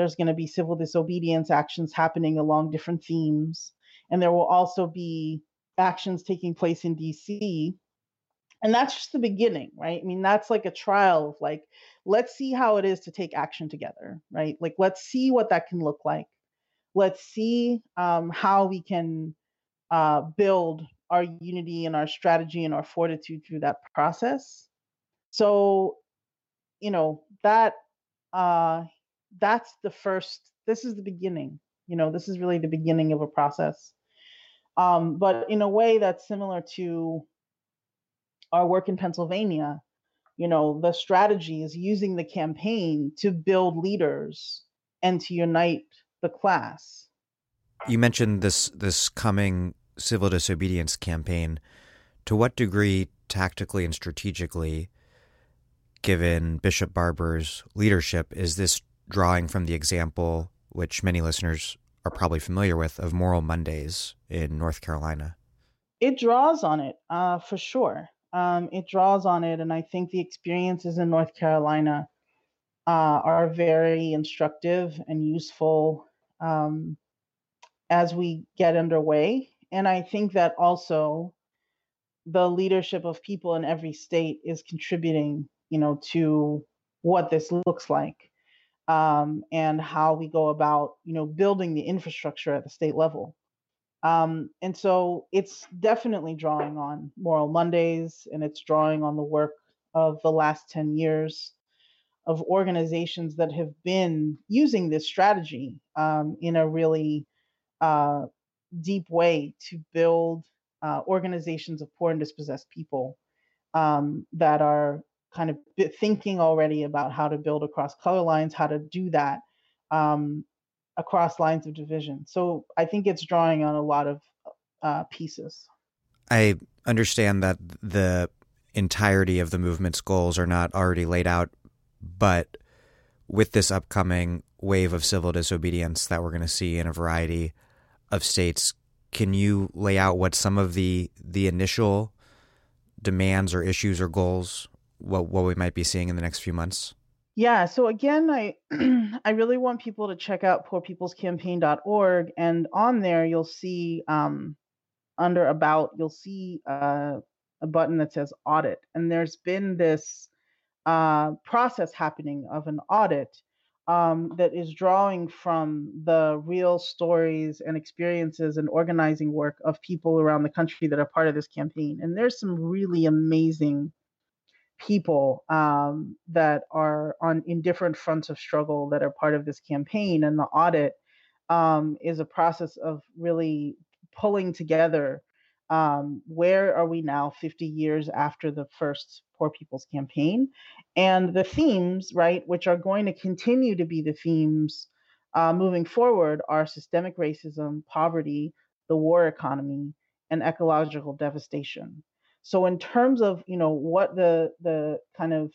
there's going to be civil disobedience actions happening along different themes. And there will also be actions taking place in DC. And that's just the beginning, right? I mean, that's like a trial of like, let's see how it is to take action together, right? Like, let's see what that can look like. Let's see um, how we can uh, build our unity and our strategy and our fortitude through that process. So, you know, that uh, that's the first this is the beginning you know this is really the beginning of a process. Um, but in a way that's similar to our work in pennsylvania you know the strategy is using the campaign to build leaders and to unite the class. You mentioned this this coming civil disobedience campaign. To what degree tactically and strategically given bishop barber's leadership is this drawing from the example, which many listeners are probably familiar with, of Moral Mondays in North Carolina? It draws on it uh, for sure. Um, it draws on it, and I think the experiences in North Carolina uh, are very instructive and useful um, as we get underway. And I think that also the leadership of people in every state is contributing, you know, to what this looks like um, and how we go about, you know, building the infrastructure at the state level. Um, and so it's definitely drawing on Moral Mondays and it's drawing on the work of the last 10 years of organizations that have been using this strategy um, in a really uh, deep way to build uh, organizations of poor and dispossessed people um, that are kind of thinking already about how to build across color lines, how to do that um, across lines of division. So I think it's drawing on a lot of uh, pieces. I understand that the entirety of the movement's goals are not already laid out, but with this upcoming wave of civil disobedience that we're going to see in a variety of states, can you lay out what some of the the initial demands or issues or goals what what we might be seeing in the next few months? Yeah, so again, I I really want people to check out poorpeoplescampaign.org, and on there you'll see um, under about you'll see uh, a button that says audit, and there's been this uh, process happening of an audit um, that is drawing from the real stories and experiences and organizing work of people around the country that are part of this campaign. And there's some really amazing people um, that are on in different fronts of struggle that are part of this campaign. And the audit um, is a process of really pulling together um, where are we now 50 years after the first Poor People's Campaign? And the themes, right, which are going to continue to be the themes uh, moving forward are systemic racism, poverty, the war economy, and ecological devastation. So, in terms of you know what the the kind of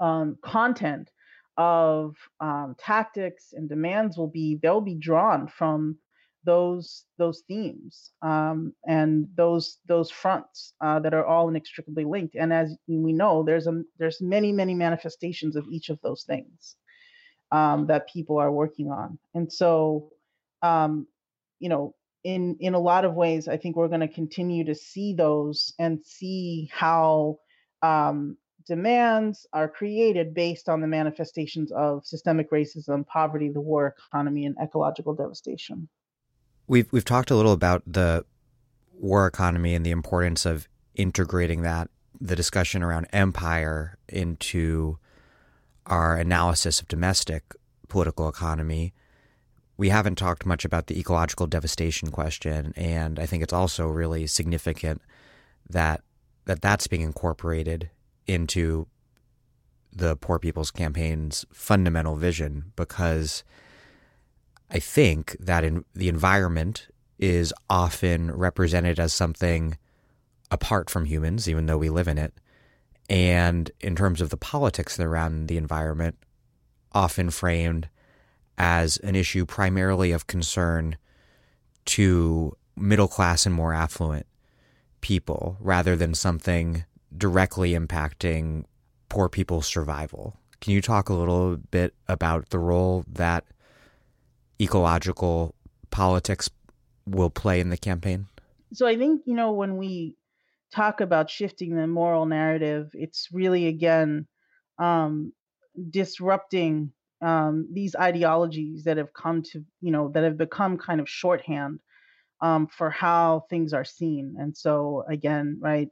um, content of um, tactics and demands will be, they'll be drawn from those those themes um, and those those fronts uh, that are all inextricably linked. And as we know, there's a there's many many manifestations of each of those things um, that people are working on. And so, um, you know, in in a lot of ways, I think we're going to continue to see those and see how um, demands are created based on the manifestations of systemic racism, poverty, the war economy, and ecological devastation. We've we've talked a little about the war economy and the importance of integrating that, the discussion around empire into our analysis of domestic political economy. We haven't talked much about the ecological devastation question, and I think it's also really significant that that that's being incorporated into the Poor People's Campaign's fundamental vision because I think that in the environment is often represented as something apart from humans, even though we live in it. And in terms of the politics around the environment, often framed as an issue primarily of concern to middle class and more affluent people rather than something directly impacting poor people's survival. Can you talk a little bit about the role that ecological politics will play in the campaign? So I think, you know, when we talk about shifting the moral narrative, it's really, again, um, disrupting um, these ideologies that have come to, you know, that have become kind of shorthand um, for how things are seen. And so, again, right,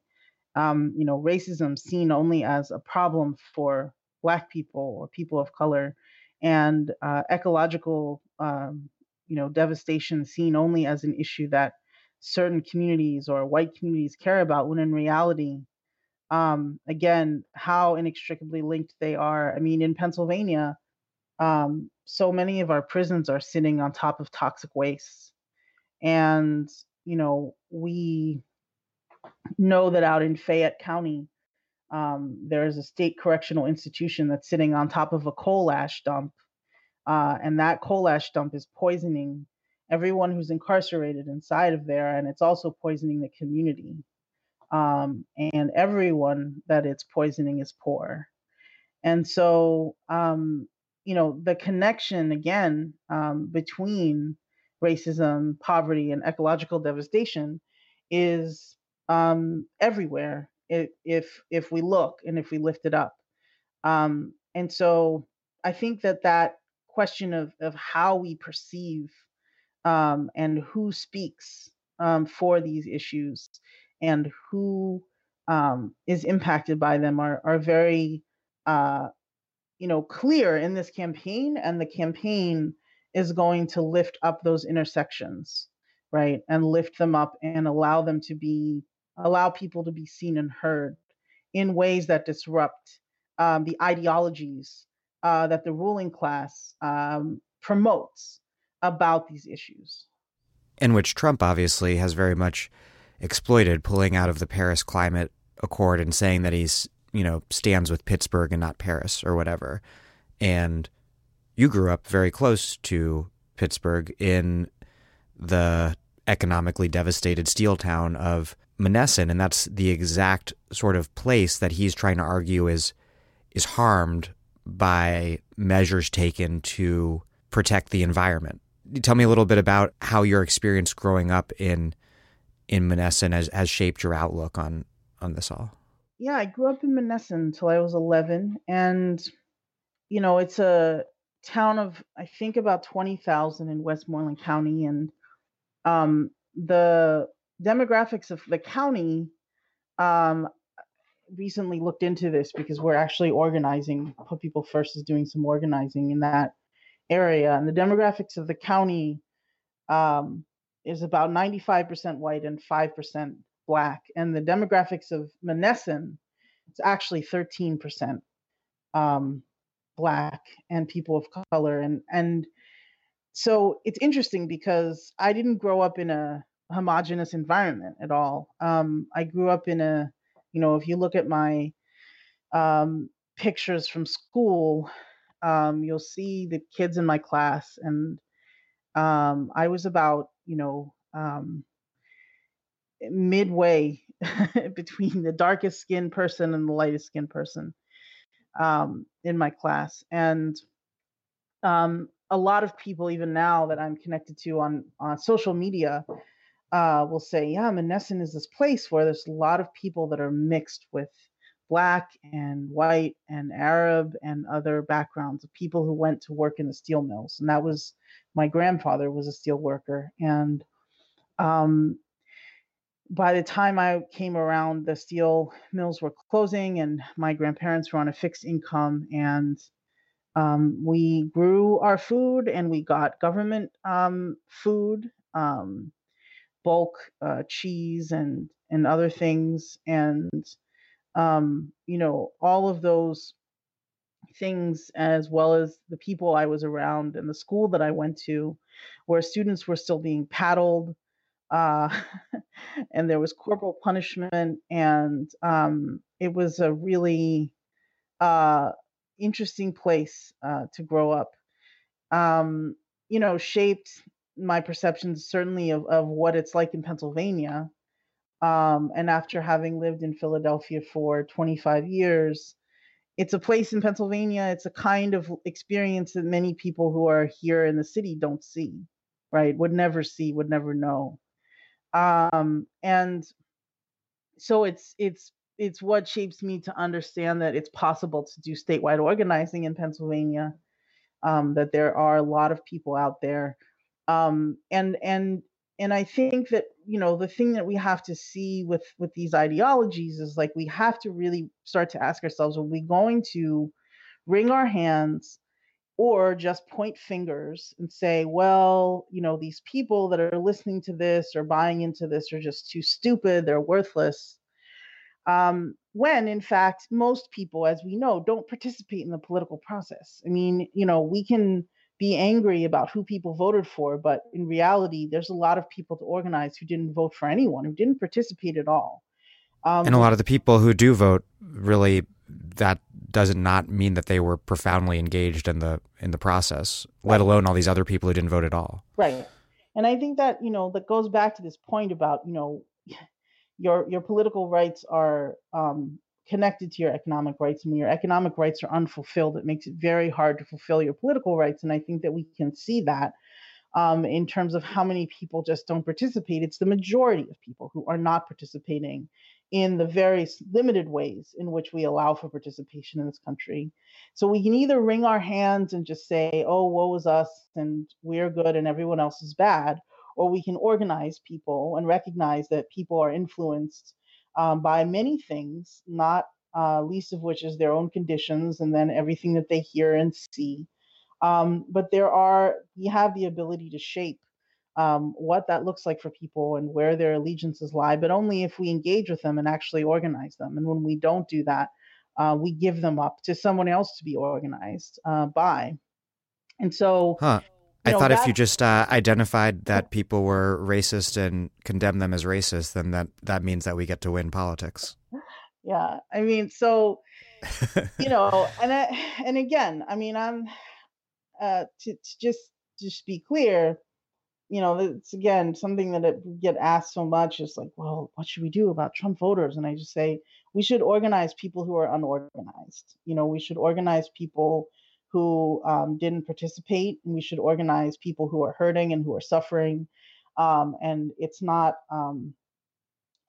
um, you know, racism seen only as a problem for Black people or people of color and uh, ecological um, you know devastation seen only as an issue that certain communities or white communities care about when in reality um, again how inextricably linked they are i mean in pennsylvania um, so many of our prisons are sitting on top of toxic waste and you know we know that out in fayette county um, there is a state correctional institution that's sitting on top of a coal ash dump, uh, and that coal ash dump is poisoning everyone who's incarcerated inside of there, and it's also poisoning the community. Um, and everyone that it's poisoning is poor. And so, um, you know, the connection again um, between racism, poverty, and ecological devastation is um, everywhere if if we look and if we lift it up. Um, and so I think that that question of of how we perceive um, and who speaks um, for these issues and who um, is impacted by them are are very uh, you know clear in this campaign, and the campaign is going to lift up those intersections, right, and lift them up and allow them to be allow people to be seen and heard in ways that disrupt um, the ideologies uh, that the ruling class um, promotes about these issues. In which Trump obviously has very much exploited, pulling out of the Paris Climate Accord and saying that he's, you know, stands with Pittsburgh and not Paris or whatever. And you grew up very close to Pittsburgh in the economically devastated steel town of Monessen, and that's the exact sort of place that he's trying to argue is is harmed by measures taken to protect the environment. Tell me a little bit about how your experience growing up in in Monessen has, has shaped your outlook on on this all. Yeah, I grew up in Monessen until I was 11, and you know it's a town of I think about 20,000 in Westmoreland County, and um, the demographics of the county um, recently looked into this because we're actually organizing. Put People First is doing some organizing in that area, and the demographics of the county um, is about 95% white and 5% black, and the demographics of Monessen it's actually 13% um, black and people of color, and and so it's interesting because I didn't grow up in a homogenous environment at all. Um, I grew up in a, you know, if you look at my um, pictures from school, um, you'll see the kids in my class, and um, I was about, you know, um, midway between the darkest skinned person and the lightest skinned person um, in my class, and um, a lot of people, even now that I'm connected to on on social media, uh, will say, yeah, Monessen is this place where there's a lot of people that are mixed with black and white and Arab and other backgrounds of people who went to work in the steel mills. And that was my grandfather was a steel worker. And um, by the time I came around, the steel mills were closing and my grandparents were on a fixed income and um, we grew our food and we got government um, food. Um, bulk uh, cheese and and other things and um, you know all of those things as well as the people I was around and the school that I went to where students were still being paddled uh, and there was corporal punishment and um, it was a really uh, interesting place uh, to grow up um, you know shaped my perceptions certainly of, of what it's like in Pennsylvania. Um, and after having lived in Philadelphia for 25 years, it's a place in Pennsylvania. It's a kind of experience that many people who are here in the city don't see, right? Would never see, would never know. Um, and so it's it's it's what shapes me to understand that it's possible to do statewide organizing in Pennsylvania. Um, that there are a lot of people out there um, and and and I think that you know the thing that we have to see with with these ideologies is like we have to really start to ask ourselves: Are we going to wring our hands? Or just point fingers and say, well, you know, these people that are listening to this or buying into this are just too stupid, they're worthless. Um, when in fact, most people, as we know, don't participate in the political process. I mean, you know, we can be angry about who people voted for, but in reality, there's a lot of people to organize who didn't vote for anyone, who didn't participate at all. Um, and a lot of the people who do vote really that does not mean that they were profoundly engaged in the in the process, right. let alone all these other people who didn't vote at all. Right. And I think that, you know, that goes back to this point about, you know, your your political rights are um, connected to your economic rights. And when your economic rights are unfulfilled, it makes it very hard to fulfill your political rights. And I think that we can see that um, in terms of how many people just don't participate. It's the majority of people who are not participating in the very limited ways in which we allow for participation in this country. So we can either wring our hands and just say, oh, woe is us, and we're good and everyone else is bad, or we can organize people and recognize that people are influenced um, by many things, not uh, least of which is their own conditions and then everything that they hear and see. Um, but there are, we have the ability to shape um, what that looks like for people and where their allegiances lie, but only if we engage with them and actually organize them. And when we don't do that, uh, we give them up to someone else to be organized uh, by. And so, huh. I know, thought if you just uh, identified that people were racist and condemned them as racist, then that that means that we get to win politics. Yeah, I mean, so you know, and I, and again, I mean, I'm uh, to, to just just be clear, you know, it's again something that it get asked so much is like, well, what should we do about Trump voters? And I just say we should organize people who are unorganized. You know, we should organize people who um, didn't participate, and we should organize people who are hurting and who are suffering. Um, and it's not, um,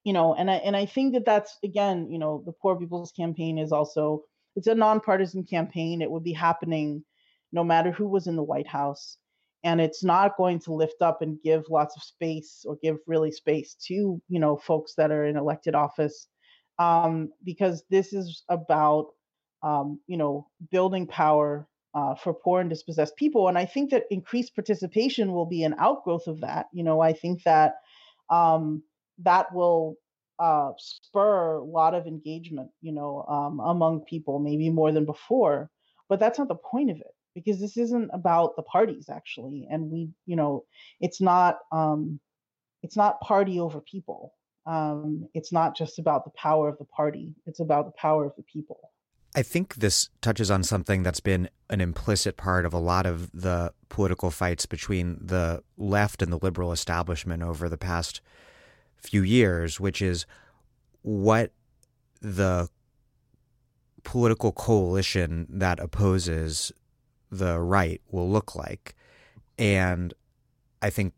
you know, and I and I think that that's again, you know, the Poor People's Campaign is also it's a nonpartisan campaign. It would be happening no matter who was in the White House, and it's not going to lift up and give lots of space or give really space to you know folks that are in elected office, um, because this is about um, you know building power uh, for poor and dispossessed people. And I think that increased participation will be an outgrowth of that. You know, I think that um, that will uh, spur a lot of engagement, you know, um, among people, maybe more than before. But that's not the point of it because this isn't about the parties actually, and we, you know, it's not um, it's not party over people. Um, it's not just about the power of the party; it's about the power of the people. I think this touches on something that's been an implicit part of a lot of the political fights between the left and the liberal establishment over the past few years, which is what the political coalition that opposes the right will look like. And I think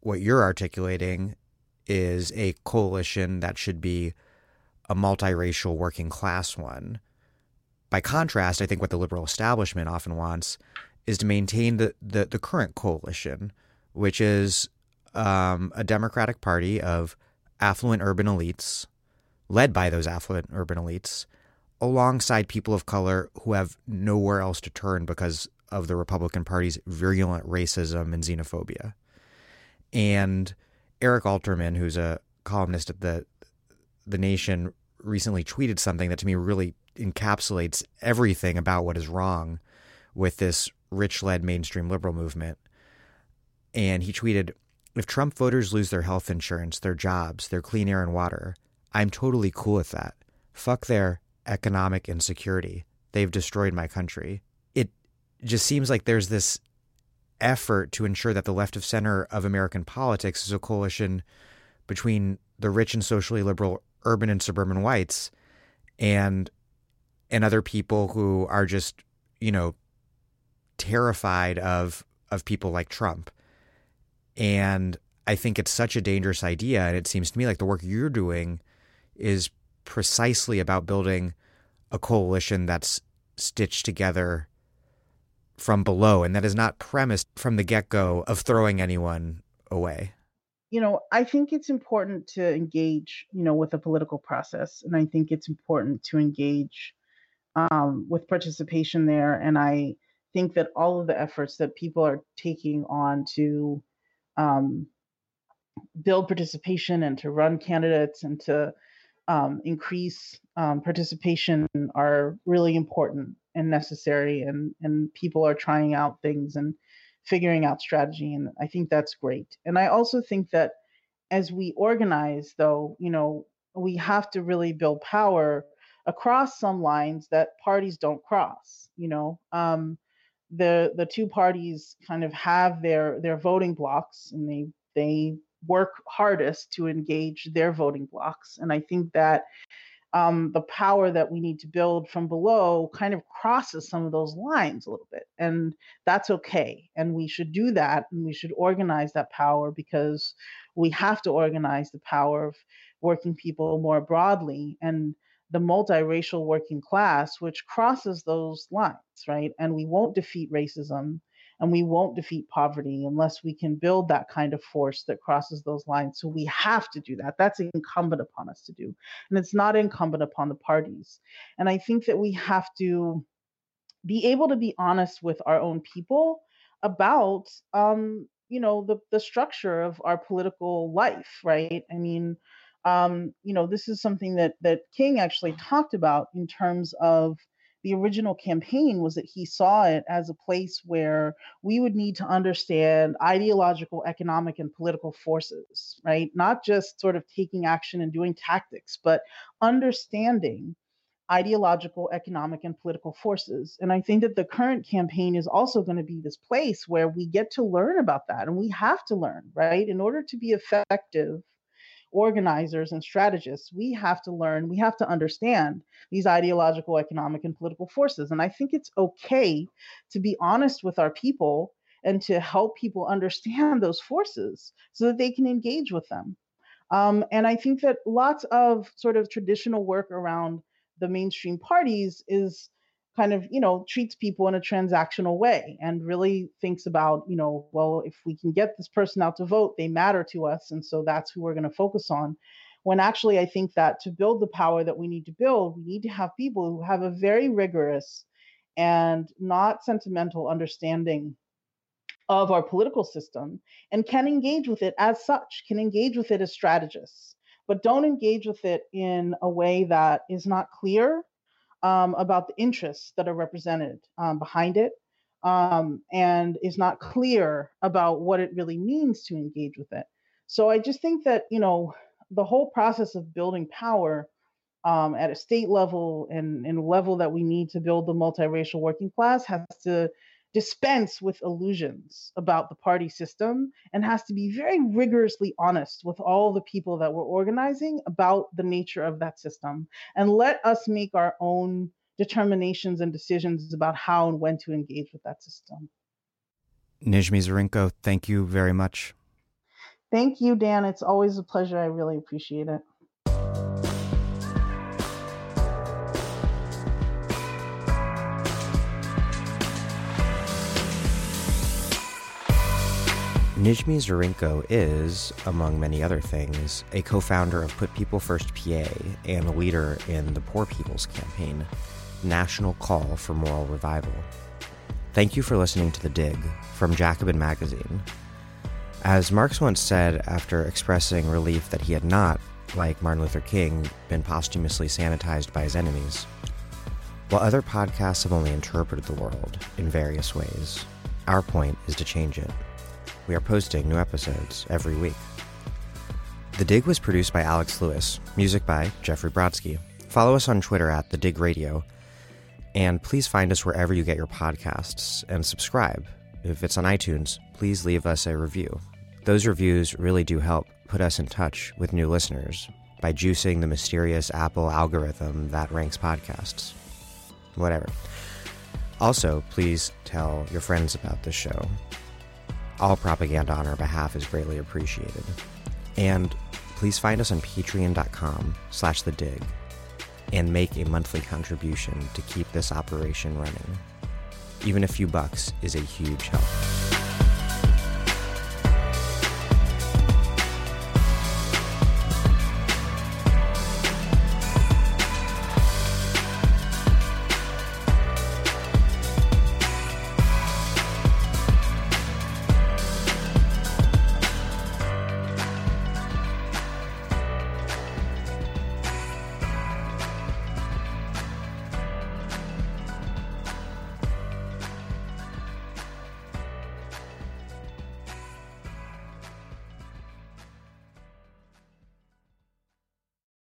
what you're articulating is a coalition that should be a multiracial working class one by contrast, I think what the liberal establishment often wants is to maintain the, the, the current coalition, which is um, a Democratic Party of affluent urban elites, led by those affluent urban elites, alongside people of color who have nowhere else to turn because of the Republican Party's virulent racism and xenophobia. And Eric Alterman, who's a columnist at the the Nation, recently tweeted something that to me really encapsulates everything about what is wrong with this rich led mainstream liberal movement. And he tweeted If Trump voters lose their health insurance, their jobs, their clean air and water, I'm totally cool with that. Fuck their economic insecurity. They've destroyed my country. Just seems like there's this effort to ensure that the left of center of American politics is a coalition between the rich and socially liberal urban and suburban whites and and other people who are just, you know, terrified of of people like Trump. And I think it's such a dangerous idea and it seems to me like the work you're doing is precisely about building a coalition that's stitched together from below and that is not premised from the get-go of throwing anyone away you know i think it's important to engage you know with the political process and i think it's important to engage um, with participation there. And I think that all of the efforts that people are taking on to um, build participation and to run candidates and to um, increase um, participation are really important and necessary. And, and people are trying out things and figuring out strategy. And I think that's great. And I also think that as we organize, though, you know, we have to really build power across some lines that parties don't cross. You know, um, the the two parties kind of have their their voting blocks, and they they work hardest to engage their voting blocks. And I think that um, the power that we need to build from below kind of crosses some of those lines a little bit. And that's okay. And we should do that. And we should organize that power because we have to organize the power of working people more broadly. And the multiracial working class, which crosses those lines, right? And we won't defeat racism and we won't defeat poverty unless we can build that kind of force that crosses those lines. So we have to do that. That's incumbent upon us to do. And it's not incumbent upon the parties. And I think that we have to be able to be honest with our own people about um, you know, the the structure of our political life, right? I mean, um, you know, this is something that that King actually talked about in terms of the original campaign was that he saw it as a place where we would need to understand ideological, economic, and political forces, right? Not just sort of taking action and doing tactics, but understanding ideological, economic, and political forces. And I think that the current campaign is also going to be this place where we get to learn about that. And we have to learn, right? In order to be effective organizers and strategists, we have to learn, we have to understand these ideological, economic, and political forces. And I think it's okay to be honest with our people and to help people understand those forces so that they can engage with them. Um, and I think that lots of sort of traditional work around the mainstream parties is kind of you know treats people in a transactional way and really thinks about you know well if we can get this person out to vote they matter to us and so that's who we're going to focus on. When actually i think that to build the power that we need to build we need to have people who have a very rigorous and not sentimental understanding of our political system and can engage with it as such can engage with it as strategists but don't engage with it in a way that is not clear um, about the interests that are represented um, behind it um, and is not clear about what it really means to engage with it. So I just think that, you know, the whole process of building power um, at a state level and, and level that we need to build the multiracial working class has to dispense with illusions about the party system and has to be very rigorously honest with all the people that we're organizing about the nature of that system and let us make our own determinations and decisions about how and when to engage with that system. Nijmie Dzurinko, thank you very much. Thank you, Dan. It's always a pleasure. I really appreciate it. Nijmie Dzurinko is, among many other things, a co founder of Put People First PA and a leader in the Poor People's Campaign, National Call for Moral Revival. Thank you for listening to The Dig from Jacobin Magazine. As Marx once said after expressing relief that he had not, like Martin Luther King, been posthumously sanitized by his enemies, while other podcasts have only interpreted the world in various ways, our point is to change it. We are posting new episodes every week. The Dig was produced by Alex Lewis, music by Jeffrey Brodsky. Follow us on Twitter at The Dig Radio, and please find us wherever you get your podcasts and subscribe. If it's on iTunes, please leave us a review. Those reviews really do help put us in touch with new listeners by juicing the mysterious Apple algorithm that ranks podcasts. Whatever. Also, please tell your friends about this show. All propaganda on our behalf is greatly appreciated. And please find us on patreon.com slash the dig and make a monthly contribution to keep this operation running. Even a few bucks is a huge help.